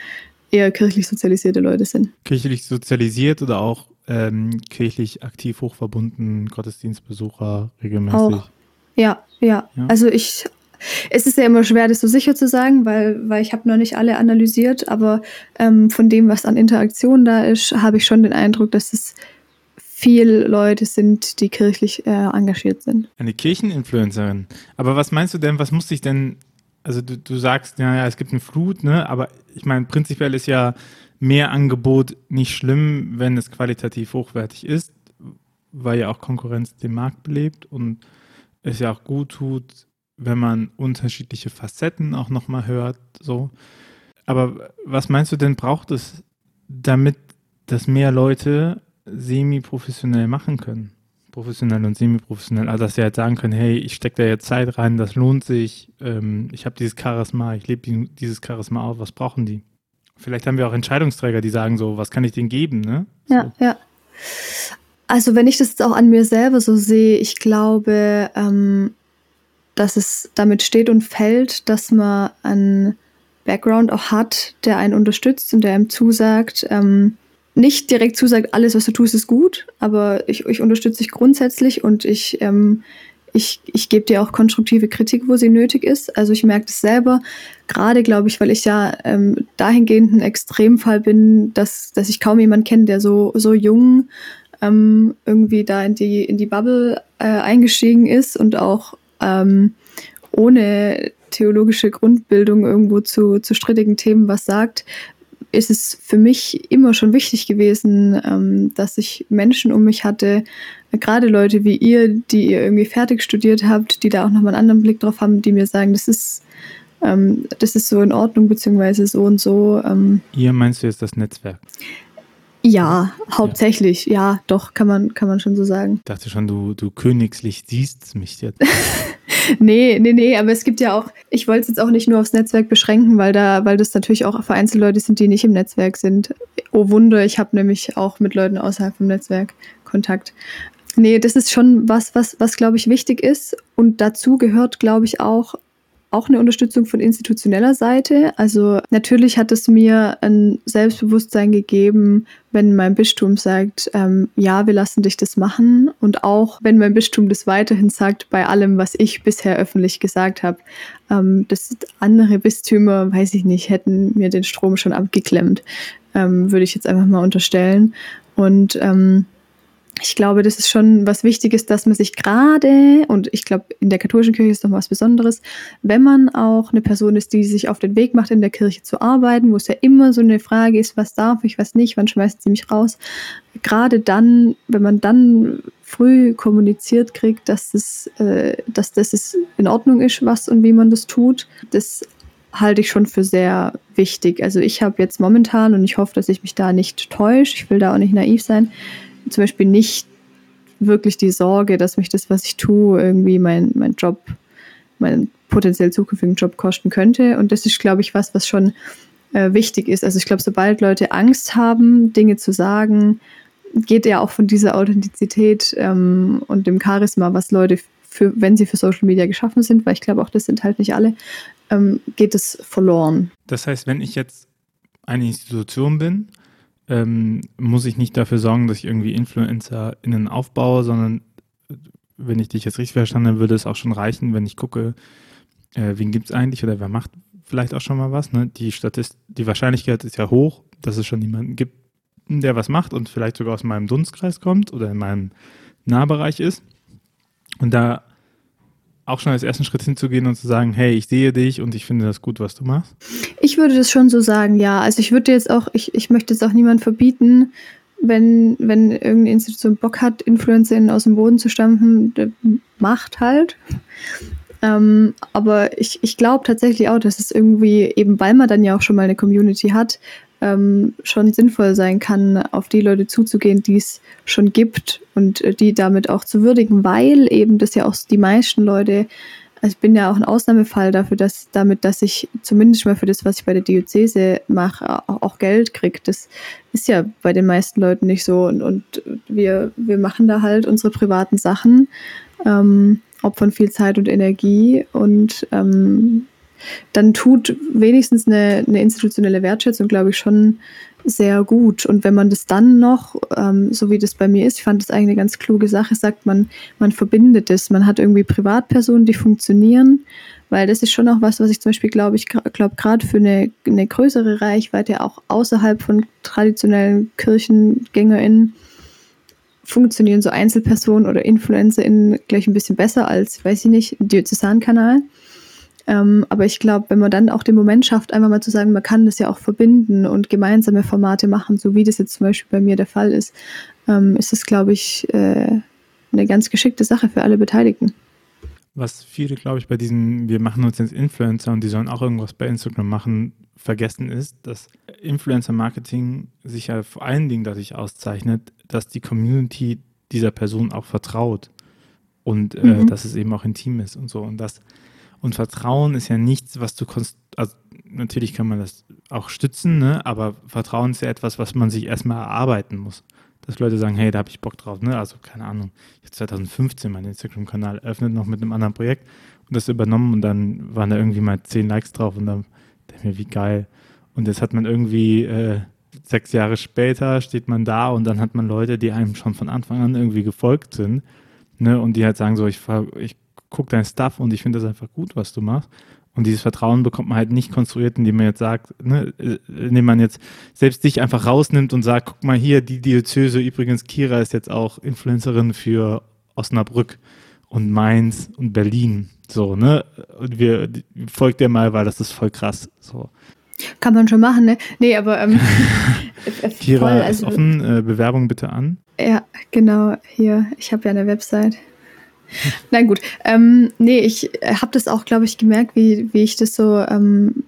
eher kirchlich sozialisierte Leute sind. Kirchlich sozialisiert oder auch ähm, kirchlich aktiv hochverbunden, Gottesdienstbesucher regelmäßig? Auch. Ja, ja, ja. Also ich es ist ja immer schwer, das so sicher zu sagen, weil, weil ich habe noch nicht alle analysiert, aber ähm, von dem, was an Interaktion da ist, habe ich schon den Eindruck, dass es viele Leute sind, die kirchlich äh, engagiert sind. Eine Kircheninfluencerin. Aber was meinst du denn, was muss ich denn, also du, du sagst, ja, ja, es gibt eine Flut, ne? Aber ich meine, prinzipiell ist ja mehr Angebot nicht schlimm, wenn es qualitativ hochwertig ist, weil ja auch Konkurrenz den Markt belebt und es ja auch gut tut, wenn man unterschiedliche Facetten auch nochmal hört, so. Aber was meinst du denn, braucht es, damit das mehr Leute semi-professionell machen können? Professionell und semi-professionell. Also, dass sie halt sagen können, hey, ich stecke da jetzt Zeit rein, das lohnt sich, ähm, ich habe dieses Charisma, ich lebe dieses Charisma auf, was brauchen die? Vielleicht haben wir auch Entscheidungsträger, die sagen so, was kann ich denen geben, ne? So. Ja, ja. Also wenn ich das jetzt auch an mir selber so sehe, ich glaube, ähm, dass es damit steht und fällt, dass man einen Background auch hat, der einen unterstützt und der einem zusagt, ähm, nicht direkt zusagt, alles, was du tust, ist gut, aber ich, ich unterstütze dich grundsätzlich und ich, ähm, ich, ich gebe dir auch konstruktive Kritik, wo sie nötig ist. Also ich merke das selber, gerade glaube ich, weil ich ja ähm, dahingehend ein Extremfall bin, dass, dass ich kaum jemanden kenne, der so, so jung ähm, irgendwie da in die, in die Bubble äh, eingestiegen ist und auch ähm, ohne theologische Grundbildung irgendwo zu, zu strittigen Themen was sagt, ist es für mich immer schon wichtig gewesen, ähm, dass ich Menschen um mich hatte, gerade Leute wie ihr, die ihr irgendwie fertig studiert habt, die da auch nochmal einen anderen Blick drauf haben, die mir sagen, das ist, ähm, das ist so in Ordnung, beziehungsweise so und so. Ähm. Ihr meinst du jetzt das Netzwerk? Ja, hauptsächlich, ja. ja, doch, kann man, kann man schon so sagen. Ich dachte schon, du, du königslich siehst mich jetzt. (laughs) nee, nee, nee, aber es gibt ja auch, ich wollte es jetzt auch nicht nur aufs Netzwerk beschränken, weil da, weil das natürlich auch vereinzelt Leute sind, die nicht im Netzwerk sind. Oh Wunder, ich habe nämlich auch mit Leuten außerhalb vom Netzwerk Kontakt. Nee, das ist schon was, was, was glaube ich wichtig ist. Und dazu gehört, glaube ich, auch auch eine Unterstützung von institutioneller Seite. Also natürlich hat es mir ein Selbstbewusstsein gegeben, wenn mein Bistum sagt, ähm, ja, wir lassen dich das machen. Und auch wenn mein Bistum das weiterhin sagt, bei allem, was ich bisher öffentlich gesagt habe, ähm, dass andere Bistümer, weiß ich nicht, hätten mir den Strom schon abgeklemmt, ähm, würde ich jetzt einfach mal unterstellen. Und ähm, ich glaube, das ist schon was Wichtiges, dass man sich gerade, und ich glaube, in der katholischen Kirche ist noch was Besonderes, wenn man auch eine Person ist, die sich auf den Weg macht, in der Kirche zu arbeiten, wo es ja immer so eine Frage ist, was darf ich, was nicht, wann schmeißt sie mich raus. Gerade dann, wenn man dann früh kommuniziert kriegt, dass das, äh, dass das in Ordnung ist, was und wie man das tut, das halte ich schon für sehr wichtig. Also ich habe jetzt momentan, und ich hoffe, dass ich mich da nicht täusche, ich will da auch nicht naiv sein, zum Beispiel nicht wirklich die Sorge, dass mich das, was ich tue, irgendwie mein, mein Job, meinen potenziell zukünftigen Job kosten könnte. Und das ist, glaube ich, was, was schon äh, wichtig ist. Also ich glaube, sobald Leute Angst haben, Dinge zu sagen, geht ja auch von dieser Authentizität ähm, und dem Charisma, was Leute für, wenn sie für Social Media geschaffen sind, weil ich glaube auch, das sind halt nicht alle, ähm, geht es verloren. Das heißt, wenn ich jetzt eine Institution bin ähm, muss ich nicht dafür sorgen, dass ich irgendwie InfluencerInnen aufbaue, sondern äh, wenn ich dich jetzt richtig verstanden habe, würde es auch schon reichen, wenn ich gucke, äh, wen gibt es eigentlich oder wer macht vielleicht auch schon mal was. Ne? Die, Statist die Wahrscheinlichkeit ist ja hoch, dass es schon jemanden gibt, der was macht und vielleicht sogar aus meinem Dunstkreis kommt oder in meinem Nahbereich ist. Und da auch schon als ersten Schritt hinzugehen und zu sagen, hey, ich sehe dich und ich finde das gut, was du machst? Ich würde das schon so sagen, ja. Also ich würde jetzt auch, ich, ich möchte jetzt auch niemand verbieten, wenn, wenn irgendeine Institution Bock hat, InfluencerInnen aus dem Boden zu stampfen, macht halt. Ähm, aber ich, ich glaube tatsächlich auch, dass es irgendwie, eben weil man dann ja auch schon mal eine Community hat, ähm, schon sinnvoll sein kann, auf die Leute zuzugehen, die es schon gibt und äh, die damit auch zu würdigen, weil eben das ja auch die meisten Leute, also ich bin ja auch ein Ausnahmefall dafür, dass damit, dass ich zumindest mal für das, was ich bei der Diözese mache, auch, auch Geld kriege. Das ist ja bei den meisten Leuten nicht so und, und wir, wir machen da halt unsere privaten Sachen, ähm, opfern viel Zeit und Energie und ähm, dann tut wenigstens eine, eine institutionelle Wertschätzung, glaube ich, schon sehr gut. Und wenn man das dann noch, ähm, so wie das bei mir ist, ich fand das eigentlich eine ganz kluge Sache, sagt man, man verbindet es. Man hat irgendwie Privatpersonen, die funktionieren, weil das ist schon auch was, was ich zum Beispiel glaube, ich glaube gerade für eine, eine größere Reichweite, auch außerhalb von traditionellen KirchengängerInnen, funktionieren so Einzelpersonen oder InfluencerInnen gleich ein bisschen besser als, weiß ich nicht, Diözesankanal. kanal ähm, aber ich glaube, wenn man dann auch den Moment schafft, einfach mal zu sagen, man kann das ja auch verbinden und gemeinsame Formate machen, so wie das jetzt zum Beispiel bei mir der Fall ist, ähm, ist das, glaube ich, äh, eine ganz geschickte Sache für alle Beteiligten. Was viele, glaube ich, bei diesen, wir machen uns jetzt Influencer und die sollen auch irgendwas bei Instagram machen, vergessen ist, dass Influencer-Marketing sich ja vor allen Dingen dadurch auszeichnet, dass die Community dieser Person auch vertraut und äh, mhm. dass es eben auch intim ist und so. Und das und Vertrauen ist ja nichts, was du also natürlich kann man das auch stützen, ne? aber Vertrauen ist ja etwas, was man sich erstmal erarbeiten muss. Dass Leute sagen, hey, da habe ich Bock drauf, ne? Also keine Ahnung, ich habe 2015 meinen Instagram-Kanal eröffnet, noch mit einem anderen Projekt und das übernommen und dann waren da irgendwie mal zehn Likes drauf und dann dachte ich mir, wie geil. Und jetzt hat man irgendwie äh, sechs Jahre später steht man da und dann hat man Leute, die einem schon von Anfang an irgendwie gefolgt sind, ne? Und die halt sagen so, ich, ich guck dein Stuff und ich finde das einfach gut, was du machst. Und dieses Vertrauen bekommt man halt nicht konstruiert, indem man jetzt sagt, ne, äh, indem man jetzt selbst dich einfach rausnimmt und sagt, guck mal hier, die Diözese, übrigens Kira ist jetzt auch Influencerin für Osnabrück und Mainz und Berlin. So, ne? Und wir folgt dir mal, weil das ist voll krass. So. Kann man schon machen, ne? Nee, aber ähm, (laughs) Kira voll, also, ist offen, äh, Bewerbung bitte an. Ja, genau, hier. Ich habe ja eine Website. (laughs) Nein, gut. Ähm, nee, ich habe das auch, glaube ich, gemerkt, wie, wie ich das so ähm,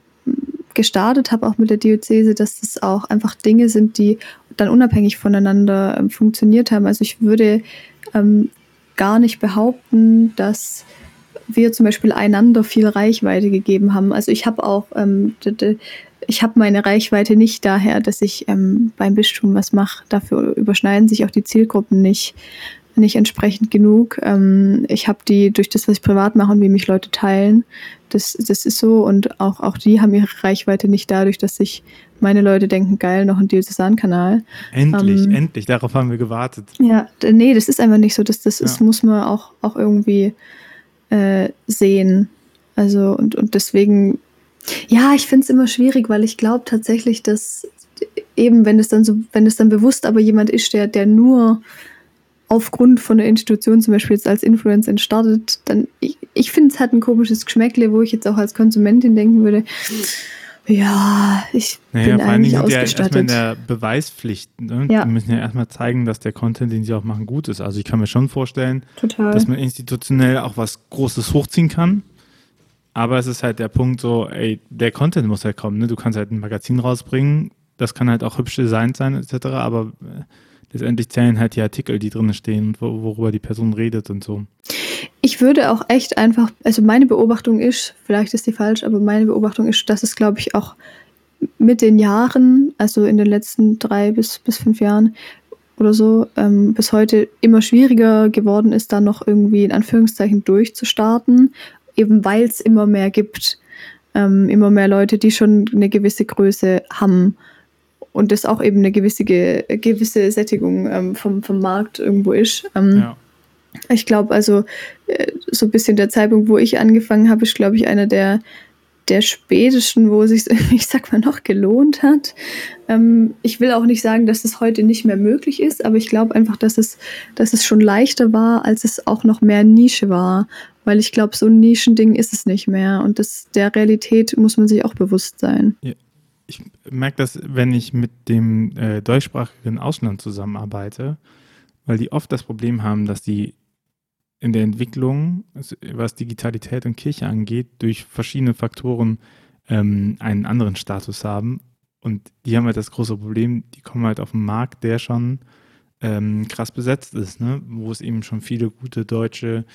gestartet habe, auch mit der Diözese, dass das auch einfach Dinge sind, die dann unabhängig voneinander ähm, funktioniert haben. Also ich würde ähm, gar nicht behaupten, dass wir zum Beispiel einander viel Reichweite gegeben haben. Also ich habe auch, ähm, ich habe meine Reichweite nicht daher, dass ich ähm, beim Bistum was mache. Dafür überschneiden sich auch die Zielgruppen nicht nicht entsprechend genug. Ähm, ich habe die durch das, was ich privat mache und wie mich Leute teilen. Das, das ist so. Und auch, auch die haben ihre Reichweite nicht dadurch, dass sich meine Leute denken, geil, noch ein Diözesan-Kanal. Endlich, ähm, endlich, darauf haben wir gewartet. Ja, nee, das ist einfach nicht so. Das, das ist, muss man auch, auch irgendwie äh, sehen. Also, und, und deswegen, ja, ich finde es immer schwierig, weil ich glaube tatsächlich, dass eben, wenn es dann so, wenn es dann bewusst aber jemand ist, der, der nur aufgrund von der Institution zum Beispiel jetzt als Influencer startet, dann ich, ich finde es hat ein komisches Geschmäckle, wo ich jetzt auch als Konsumentin denken würde, ja, ich naja, bin vor eigentlich sind ja erstmal in der Beweispflicht. Ne? Ja. Die müssen ja erstmal zeigen, dass der Content, den sie auch machen, gut ist. Also ich kann mir schon vorstellen, Total. dass man institutionell auch was Großes hochziehen kann. Aber es ist halt der Punkt so, ey, der Content muss ja kommen. Ne? Du kannst halt ein Magazin rausbringen, das kann halt auch hübsch designt sein, etc. Aber äh, letztendlich zählen halt die Artikel, die drin stehen und worüber die Person redet und so. Ich würde auch echt einfach, also meine Beobachtung ist, vielleicht ist die falsch, aber meine Beobachtung ist, dass es, glaube ich, auch mit den Jahren, also in den letzten drei bis, bis fünf Jahren oder so, ähm, bis heute immer schwieriger geworden ist, da noch irgendwie in Anführungszeichen durchzustarten, eben weil es immer mehr gibt. Ähm, immer mehr Leute, die schon eine gewisse Größe haben und das auch eben eine gewisse, gewisse Sättigung ähm, vom, vom Markt irgendwo ist. Ähm, ja. Ich glaube, also äh, so ein bisschen der Zeitpunkt, wo ich angefangen habe, ist, glaube ich, einer der, der spätesten, wo es sich, (laughs) ich sag mal, noch gelohnt hat. Ähm, ich will auch nicht sagen, dass es heute nicht mehr möglich ist, aber ich glaube einfach, dass es, dass es schon leichter war, als es auch noch mehr Nische war. Weil ich glaube, so ein Nischending ist es nicht mehr. Und das, der Realität muss man sich auch bewusst sein. Ja, ich merke das, wenn ich mit dem äh, deutschsprachigen Ausland zusammenarbeite, weil die oft das Problem haben, dass die in der Entwicklung, also was Digitalität und Kirche angeht, durch verschiedene Faktoren ähm, einen anderen Status haben. Und die haben halt das große Problem, die kommen halt auf einen Markt, der schon ähm, krass besetzt ist, ne? wo es eben schon viele gute deutsche,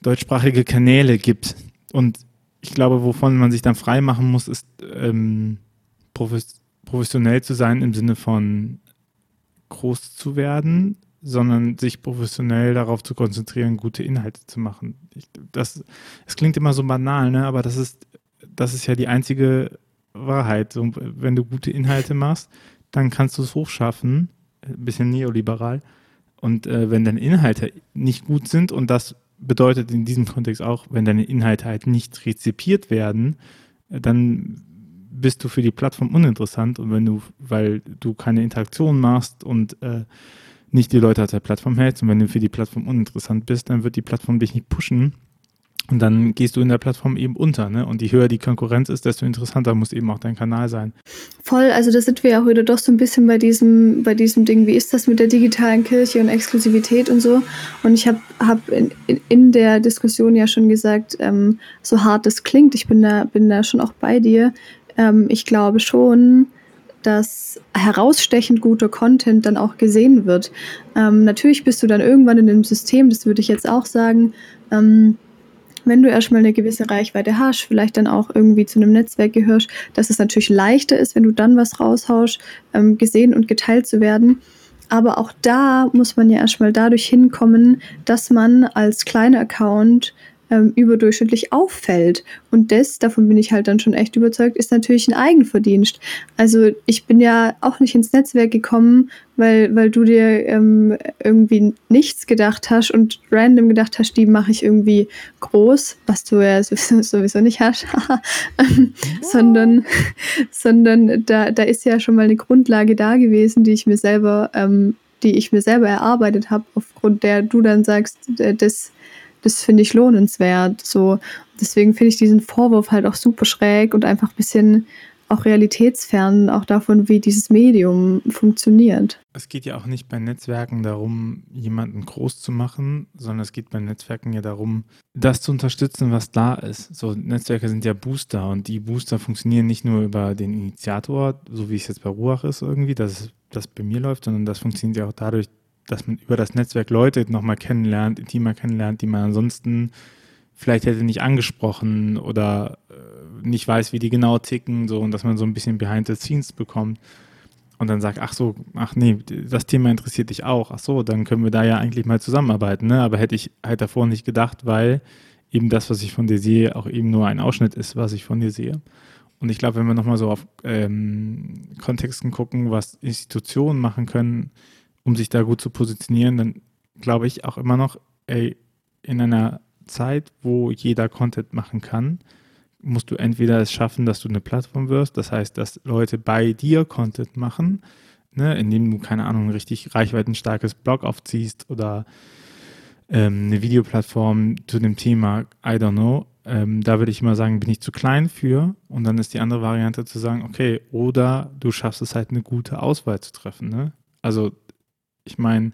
deutschsprachige Kanäle gibt. Und ich glaube, wovon man sich dann frei machen muss, ist ähm, professionell zu sein im Sinne von groß zu werden, sondern sich professionell darauf zu konzentrieren, gute Inhalte zu machen. Ich, das, es klingt immer so banal, ne? aber das ist, das ist ja die einzige Wahrheit. So, wenn du gute Inhalte machst, dann kannst du es hochschaffen, ein bisschen neoliberal. Und äh, wenn deine Inhalte nicht gut sind, und das bedeutet in diesem Kontext auch, wenn deine Inhalte halt nicht rezipiert werden, dann bist du für die Plattform uninteressant und wenn du, weil du keine Interaktion machst und äh, nicht die Leute auf der Plattform hältst und wenn du für die Plattform uninteressant bist, dann wird die Plattform dich nicht pushen und dann gehst du in der Plattform eben unter. Ne? Und je höher die Konkurrenz ist, desto interessanter muss eben auch dein Kanal sein. Voll, also da sind wir ja heute doch so ein bisschen bei diesem, bei diesem Ding, wie ist das mit der digitalen Kirche und Exklusivität und so. Und ich habe hab in, in der Diskussion ja schon gesagt, ähm, so hart das klingt, ich bin da, bin da schon auch bei dir, ähm, ich glaube schon, dass herausstechend guter Content dann auch gesehen wird. Ähm, natürlich bist du dann irgendwann in dem System, das würde ich jetzt auch sagen, ähm, wenn du erstmal eine gewisse Reichweite hast, vielleicht dann auch irgendwie zu einem Netzwerk gehörst, dass es natürlich leichter ist, wenn du dann was raushaust, ähm, gesehen und geteilt zu werden. Aber auch da muss man ja erstmal dadurch hinkommen, dass man als kleiner Account ähm, überdurchschnittlich auffällt. Und das, davon bin ich halt dann schon echt überzeugt, ist natürlich ein Eigenverdienst. Also ich bin ja auch nicht ins Netzwerk gekommen, weil, weil du dir ähm, irgendwie nichts gedacht hast und random gedacht hast, die mache ich irgendwie groß, was du ja (laughs) sowieso, nicht hast, ähm, (laughs) sondern, (laughs) sondern da, da ist ja schon mal eine Grundlage da gewesen, die ich mir selber, ähm, die ich mir selber erarbeitet habe, aufgrund der du dann sagst, äh, das das finde ich lohnenswert. So, deswegen finde ich diesen Vorwurf halt auch super schräg und einfach ein bisschen auch realitätsfern, auch davon, wie dieses Medium funktioniert. Es geht ja auch nicht bei Netzwerken darum, jemanden groß zu machen, sondern es geht bei Netzwerken ja darum, das zu unterstützen, was da ist. So Netzwerke sind ja Booster und die Booster funktionieren nicht nur über den Initiator, so wie es jetzt bei Ruach ist irgendwie, dass das bei mir läuft, sondern das funktioniert ja auch dadurch, dass man über das Netzwerk Leute nochmal kennenlernt, intimer kennenlernt, die man ansonsten vielleicht hätte nicht angesprochen oder äh, nicht weiß, wie die genau ticken, so und dass man so ein bisschen behind the scenes bekommt und dann sagt, ach so, ach nee, das Thema interessiert dich auch, ach so, dann können wir da ja eigentlich mal zusammenarbeiten, ne? Aber hätte ich halt davor nicht gedacht, weil eben das, was ich von dir sehe, auch eben nur ein Ausschnitt ist, was ich von dir sehe. Und ich glaube, wenn wir nochmal so auf ähm, Kontexten gucken, was Institutionen machen können, um sich da gut zu positionieren, dann glaube ich auch immer noch, ey, in einer Zeit, wo jeder Content machen kann, musst du entweder es schaffen, dass du eine Plattform wirst, das heißt, dass Leute bei dir Content machen, ne, indem du, keine Ahnung, ein richtig reichweitenstarkes Blog aufziehst oder ähm, eine Videoplattform zu dem Thema, I don't know. Ähm, da würde ich immer sagen, bin ich zu klein für. Und dann ist die andere Variante zu sagen, okay, oder du schaffst es halt eine gute Auswahl zu treffen. Ne? Also, ich meine,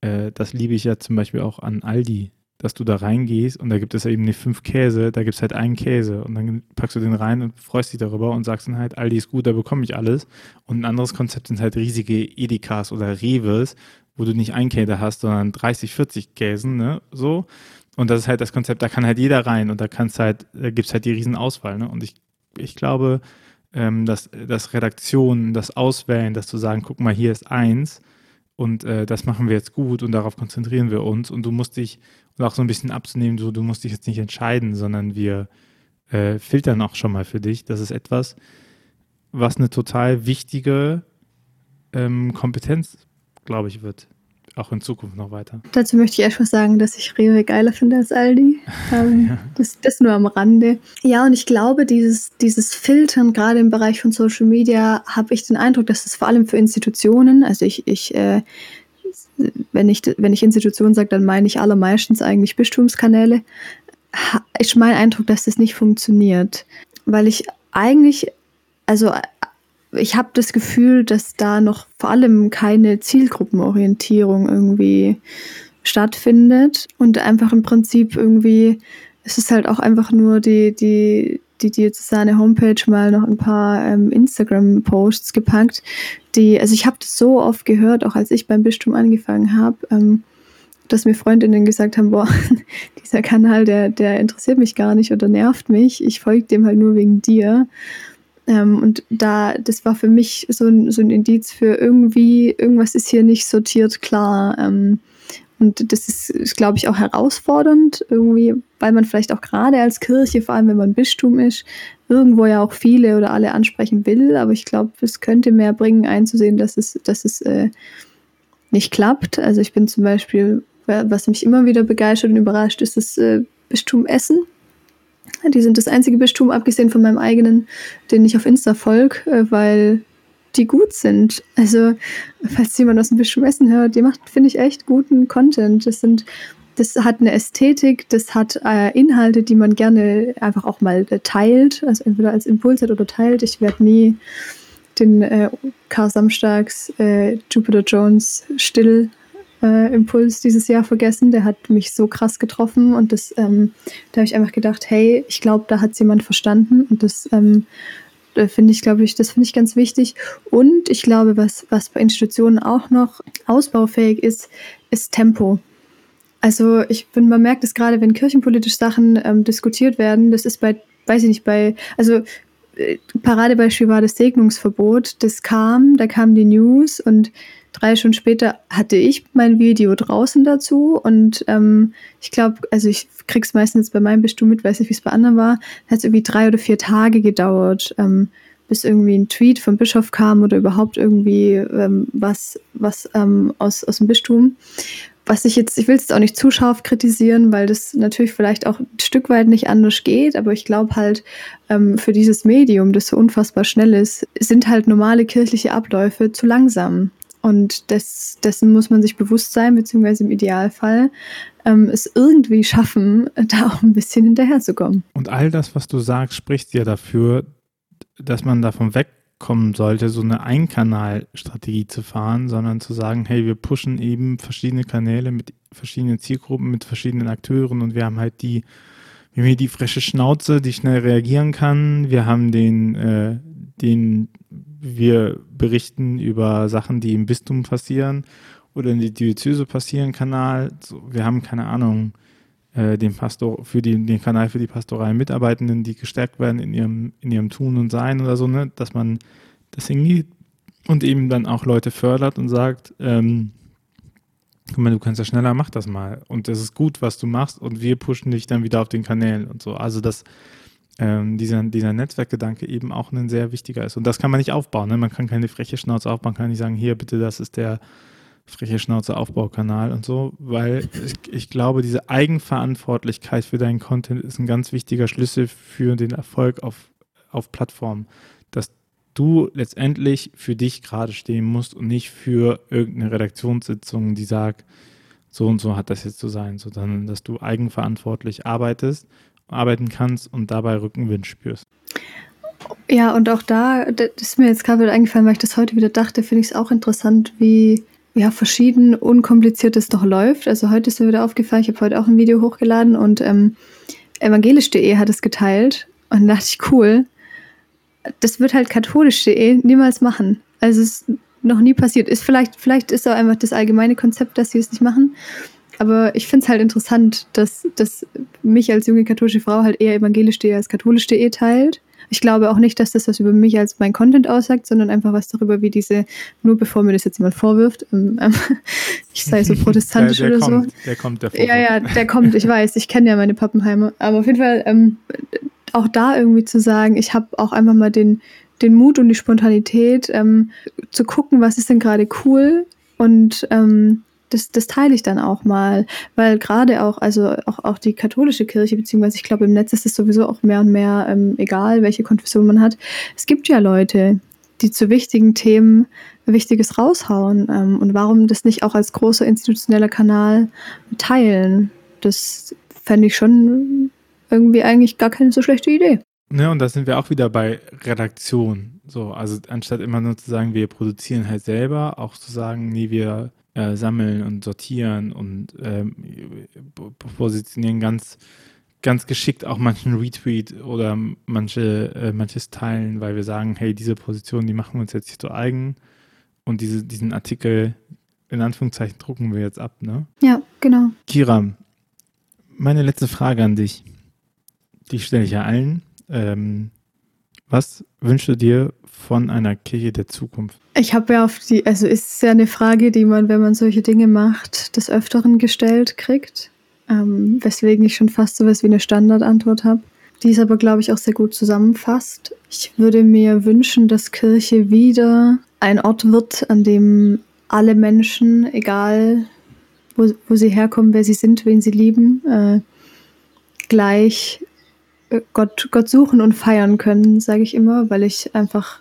äh, das liebe ich ja zum Beispiel auch an Aldi dass du da reingehst und da gibt es ja eben nicht fünf Käse, da gibt es halt einen Käse und dann packst du den rein und freust dich darüber und sagst dann halt, Aldi ist gut, da bekomme ich alles. Und ein anderes Konzept sind halt riesige Edekas oder Reves, wo du nicht einen Käse hast, sondern 30, 40 Käsen, ne, so. Und das ist halt das Konzept, da kann halt jeder rein und da kannst halt, da gibt es halt die Riesenauswahl, ne. Und ich, ich glaube, ähm, dass, dass Redaktionen, das Auswählen, das zu sagen, guck mal, hier ist eins, und äh, das machen wir jetzt gut und darauf konzentrieren wir uns und du musst dich und auch so ein bisschen abzunehmen, so du musst dich jetzt nicht entscheiden, sondern wir äh, filtern auch schon mal für dich. Das ist etwas, was eine total wichtige ähm, Kompetenz, glaube ich, wird. Auch in Zukunft noch weiter. Dazu möchte ich erstmal sagen, dass ich Rewe geiler finde als Aldi. (laughs) Ähm, ja. das, das nur am Rande. Ja, und ich glaube, dieses, dieses Filtern, gerade im Bereich von Social Media, habe ich den Eindruck, dass das vor allem für Institutionen, also ich, ich äh, wenn ich, wenn ich Institution sage, dann meine ich allermeistens eigentlich Bistumskanäle, ist mein Eindruck, dass das nicht funktioniert. Weil ich eigentlich, also ich habe das Gefühl, dass da noch vor allem keine Zielgruppenorientierung irgendwie stattfindet und einfach im Prinzip irgendwie, es ist halt auch einfach nur die, die, die Diözesane Homepage mal noch ein paar ähm, Instagram-Posts gepackt, die, also ich habe das so oft gehört, auch als ich beim Bistum angefangen habe, ähm, dass mir Freundinnen gesagt haben, boah, (laughs) dieser Kanal, der, der interessiert mich gar nicht oder nervt mich, ich folge dem halt nur wegen dir. Ähm, und da, das war für mich so ein, so ein Indiz für irgendwie, irgendwas ist hier nicht sortiert klar. Ähm, und das ist, ist glaube ich, auch herausfordernd, irgendwie, weil man vielleicht auch gerade als Kirche, vor allem wenn man Bistum ist, irgendwo ja auch viele oder alle ansprechen will. Aber ich glaube, es könnte mehr bringen, einzusehen, dass es, dass es äh, nicht klappt. Also ich bin zum Beispiel, was mich immer wieder begeistert und überrascht, ist das äh, Bistum Essen. Die sind das einzige Bistum, abgesehen von meinem eigenen, den ich auf Insta folge, äh, weil die gut sind. Also, falls jemand aus dem Bistum Essen hört, die macht, finde ich, echt guten Content. Das sind, das hat eine Ästhetik, das hat äh, Inhalte, die man gerne einfach auch mal äh, teilt, also entweder als Impuls hat oder teilt. Ich werde nie den äh, Karl Samstags äh, Jupiter Jones Still äh, Impuls dieses Jahr vergessen. Der hat mich so krass getroffen und das, ähm, da habe ich einfach gedacht, hey, ich glaube, da hat es jemand verstanden und das ähm, finde ich, glaube ich, das finde ich ganz wichtig. Und ich glaube, was, was bei Institutionen auch noch ausbaufähig ist, ist Tempo. Also ich bin, man merkt es gerade, wenn kirchenpolitisch Sachen ähm, diskutiert werden, das ist bei, weiß ich nicht, bei, also Paradebeispiel war das Segnungsverbot, das kam, da kam die News und drei Stunden später hatte ich mein Video draußen dazu und ähm, ich glaube, also ich krieg's meistens bei meinem Bestum mit, weiß nicht, wie es bei anderen war, hat es irgendwie drei oder vier Tage gedauert, ähm, bis irgendwie ein Tweet vom Bischof kam oder überhaupt irgendwie ähm, was, was ähm, aus, aus dem Bistum. Was ich jetzt, ich will es auch nicht zu scharf kritisieren, weil das natürlich vielleicht auch ein Stück weit nicht anders geht, aber ich glaube halt, ähm, für dieses Medium, das so unfassbar schnell ist, sind halt normale kirchliche Abläufe zu langsam. Und das, dessen muss man sich bewusst sein, beziehungsweise im Idealfall ähm, es irgendwie schaffen, (laughs) da auch ein bisschen hinterherzukommen. Und all das, was du sagst, spricht ja dafür, dass man davon wegkommen sollte, so eine Einkanalstrategie zu fahren, sondern zu sagen, hey, wir pushen eben verschiedene Kanäle mit verschiedenen Zielgruppen, mit verschiedenen Akteuren und wir haben halt die, wir haben hier die frische Schnauze, die schnell reagieren kann. Wir haben den, äh, den wir berichten über Sachen, die im Bistum passieren oder in die Diözese passieren, Kanal. So, wir haben keine Ahnung, äh, den Pastor, für die, den Kanal für die pastoralen Mitarbeitenden, die gestärkt werden in ihrem, in ihrem Tun und Sein oder so, ne, dass man das hingeht und eben dann auch Leute fördert und sagt, ähm, guck mal, du kannst ja schneller, mach das mal. Und das ist gut, was du machst und wir pushen dich dann wieder auf den Kanälen und so. Also dass ähm, dieser, dieser Netzwerkgedanke eben auch ein sehr wichtiger ist. Und das kann man nicht aufbauen. Ne? Man kann keine freche Schnauze aufbauen, kann nicht sagen, hier bitte, das ist der freche Schnauze Aufbaukanal und so, weil ich, ich glaube, diese Eigenverantwortlichkeit für deinen Content ist ein ganz wichtiger Schlüssel für den Erfolg auf, auf Plattformen. Dass du letztendlich für dich gerade stehen musst und nicht für irgendeine Redaktionssitzung, die sagt, so und so hat das jetzt zu sein, sondern dass du eigenverantwortlich arbeitest, arbeiten kannst und dabei Rückenwind spürst. Ja, und auch da, das ist mir jetzt gerade wieder eingefallen, weil ich das heute wieder dachte, finde ich es auch interessant, wie ja, verschieden unkompliziert es doch läuft. Also heute ist mir wieder aufgefallen, ich habe heute auch ein Video hochgeladen und ähm, evangelisch.de hat es geteilt und dachte ich, cool, das wird halt katholisch.de niemals machen. Also es ist noch nie passiert. Ist vielleicht, vielleicht ist auch einfach das allgemeine Konzept, dass sie es nicht machen. Aber ich finde es halt interessant, dass, dass mich als junge katholische Frau halt eher evangelisch.de als katholisch.de teilt. Ich glaube auch nicht, dass das was über mich als mein Content aussagt, sondern einfach was darüber, wie diese, nur bevor mir das jetzt jemand vorwirft, ähm, ähm, (laughs) ich sei so (laughs) protestantisch der, der oder kommt, so. Der kommt, der Ja, ja, der kommt, ich (laughs) weiß, ich kenne ja meine Pappenheimer. Aber auf jeden Fall ähm, auch da irgendwie zu sagen, ich habe auch einfach mal den, den Mut und die Spontanität ähm, zu gucken, was ist denn gerade cool und ähm, das, das teile ich dann auch mal, weil gerade auch, also auch, auch die katholische Kirche, beziehungsweise ich glaube, im Netz ist es sowieso auch mehr und mehr ähm, egal, welche Konfession man hat. Es gibt ja Leute, die zu wichtigen Themen Wichtiges raushauen. Ähm, und warum das nicht auch als großer institutioneller Kanal teilen? Das fände ich schon irgendwie eigentlich gar keine so schlechte Idee. Ne, und da sind wir auch wieder bei Redaktion. So, also anstatt immer nur zu sagen, wir produzieren halt selber, auch zu sagen, nee, wir äh, sammeln und sortieren und ähm, positionieren ganz, ganz geschickt auch manchen Retweet oder manche, äh, manches Teilen, weil wir sagen, hey, diese Position, die machen wir uns jetzt hier zu eigen und diese, diesen Artikel in Anführungszeichen drucken wir jetzt ab, ne? Ja, genau. Kira, meine letzte Frage an dich, die stelle ich ja allen. Ähm, was wünschst du dir von einer Kirche der Zukunft? Ich habe ja auf die, also ist ja eine Frage, die man, wenn man solche Dinge macht, des Öfteren gestellt kriegt. Ähm, weswegen ich schon fast so was wie eine Standardantwort habe. Die ist aber, glaube ich, auch sehr gut zusammenfasst. Ich würde mir wünschen, dass Kirche wieder ein Ort wird, an dem alle Menschen, egal wo, wo sie herkommen, wer sie sind, wen sie lieben, äh, gleich Gott, Gott suchen und feiern können, sage ich immer, weil ich einfach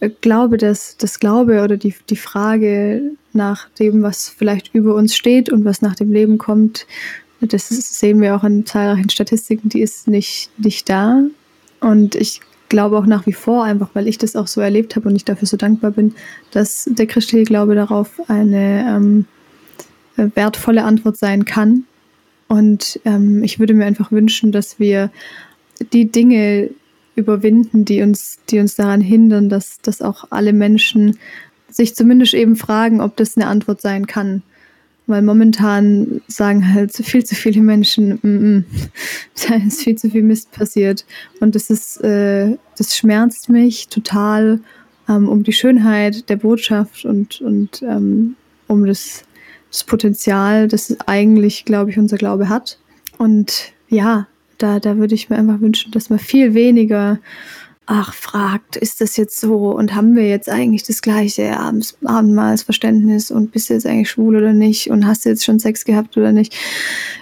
äh, glaube, dass das Glaube oder die, die Frage nach dem, was vielleicht über uns steht und was nach dem Leben kommt, das sehen wir auch in zahlreichen Statistiken, die ist nicht, nicht da. Und ich glaube auch nach wie vor, einfach weil ich das auch so erlebt habe und ich dafür so dankbar bin, dass der christliche Glaube darauf eine ähm, wertvolle Antwort sein kann. Und ähm, ich würde mir einfach wünschen, dass wir die Dinge, überwinden, die uns, die uns daran hindern, dass, dass auch alle Menschen sich zumindest eben fragen, ob das eine Antwort sein kann. Weil momentan sagen halt viel zu viele Menschen, mm -mm, (laughs) da ist viel zu viel Mist passiert. Und das ist, äh, das schmerzt mich total ähm, um die Schönheit der Botschaft und, und ähm, um das, das Potenzial, das eigentlich, glaube ich, unser Glaube hat. Und ja, da, da würde ich mir einfach wünschen, dass man viel weniger, ach, fragt, ist das jetzt so und haben wir jetzt eigentlich das gleiche Abends, Abendmahlsverständnis und bist du jetzt eigentlich schwul oder nicht und hast du jetzt schon Sex gehabt oder nicht?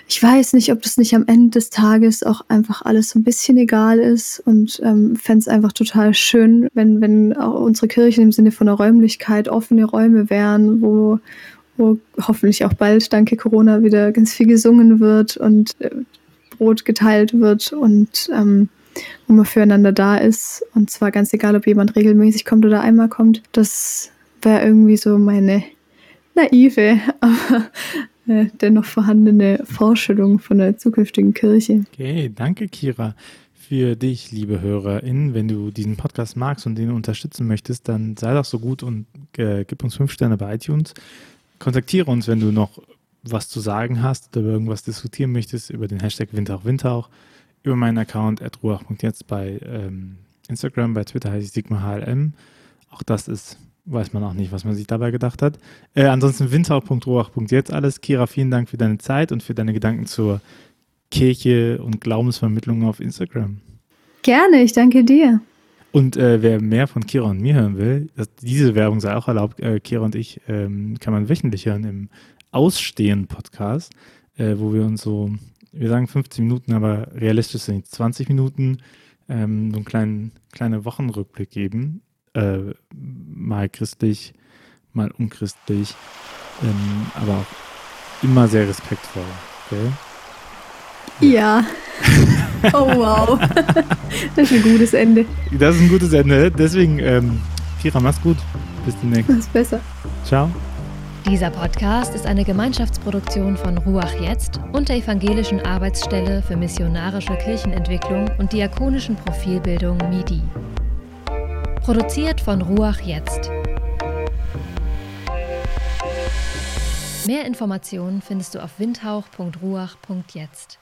Ich weiß nicht, ob das nicht am Ende des Tages auch einfach alles so ein bisschen egal ist und ähm, fände es einfach total schön, wenn, wenn auch unsere Kirchen im Sinne von der Räumlichkeit offene Räume wären, wo wo hoffentlich auch bald, danke Corona, wieder ganz viel gesungen wird und äh, Brot geteilt wird und ähm, wo man füreinander da ist. Und zwar ganz egal, ob jemand regelmäßig kommt oder einmal kommt. Das wäre irgendwie so meine naive, (laughs) aber äh, dennoch vorhandene Vorstellung von der zukünftigen Kirche. Okay, danke Kira. Für dich, liebe HörerInnen, wenn du diesen Podcast magst und den unterstützen möchtest, dann sei doch so gut und äh, gib uns fünf Sterne bei iTunes. Kontaktiere uns, wenn du noch was zu sagen hast oder irgendwas diskutieren möchtest, über den Hashtag Windhauch Windhauch, über meinen Account ruach.jetzt bei ähm, Instagram, bei Twitter heiße ich Sigma HLM. Auch das ist, weiß man auch nicht, was man sich dabei gedacht hat. Äh, ansonsten windhauch.ruach.jetzt alles. Kira, vielen Dank für deine Zeit und für deine Gedanken zur Kirche und Glaubensvermittlung auf Instagram. Gerne, ich danke dir. Und äh, wer mehr von Kira und mir hören will, diese Werbung sei auch erlaubt, äh, Kira und ich ähm, kann man wöchentlich hören im Ausstehen-Podcast, äh, wo wir uns so, wir sagen 15 Minuten, aber realistisch sind 20 Minuten, ähm, so einen kleinen kleine Wochenrückblick geben. Äh, mal christlich, mal unchristlich, ähm, aber auch immer sehr respektvoll. Okay? Ja. (laughs) Oh wow. (laughs) Das ist ein gutes Ende. Das ist ein gutes Ende. Deswegen, ähm, Kira, mach's gut. Bis demnächst. Ist besser. Ciao. Dieser Podcast ist eine Gemeinschaftsproduktion von Ruach Jetzt und der Evangelischen Arbeitsstelle für missionarische Kirchenentwicklung und diakonischen Profilbildung MIDI. Produziert von Ruach Jetzt. Mehr Informationen findest du auf windhauch.ruach.jetzt.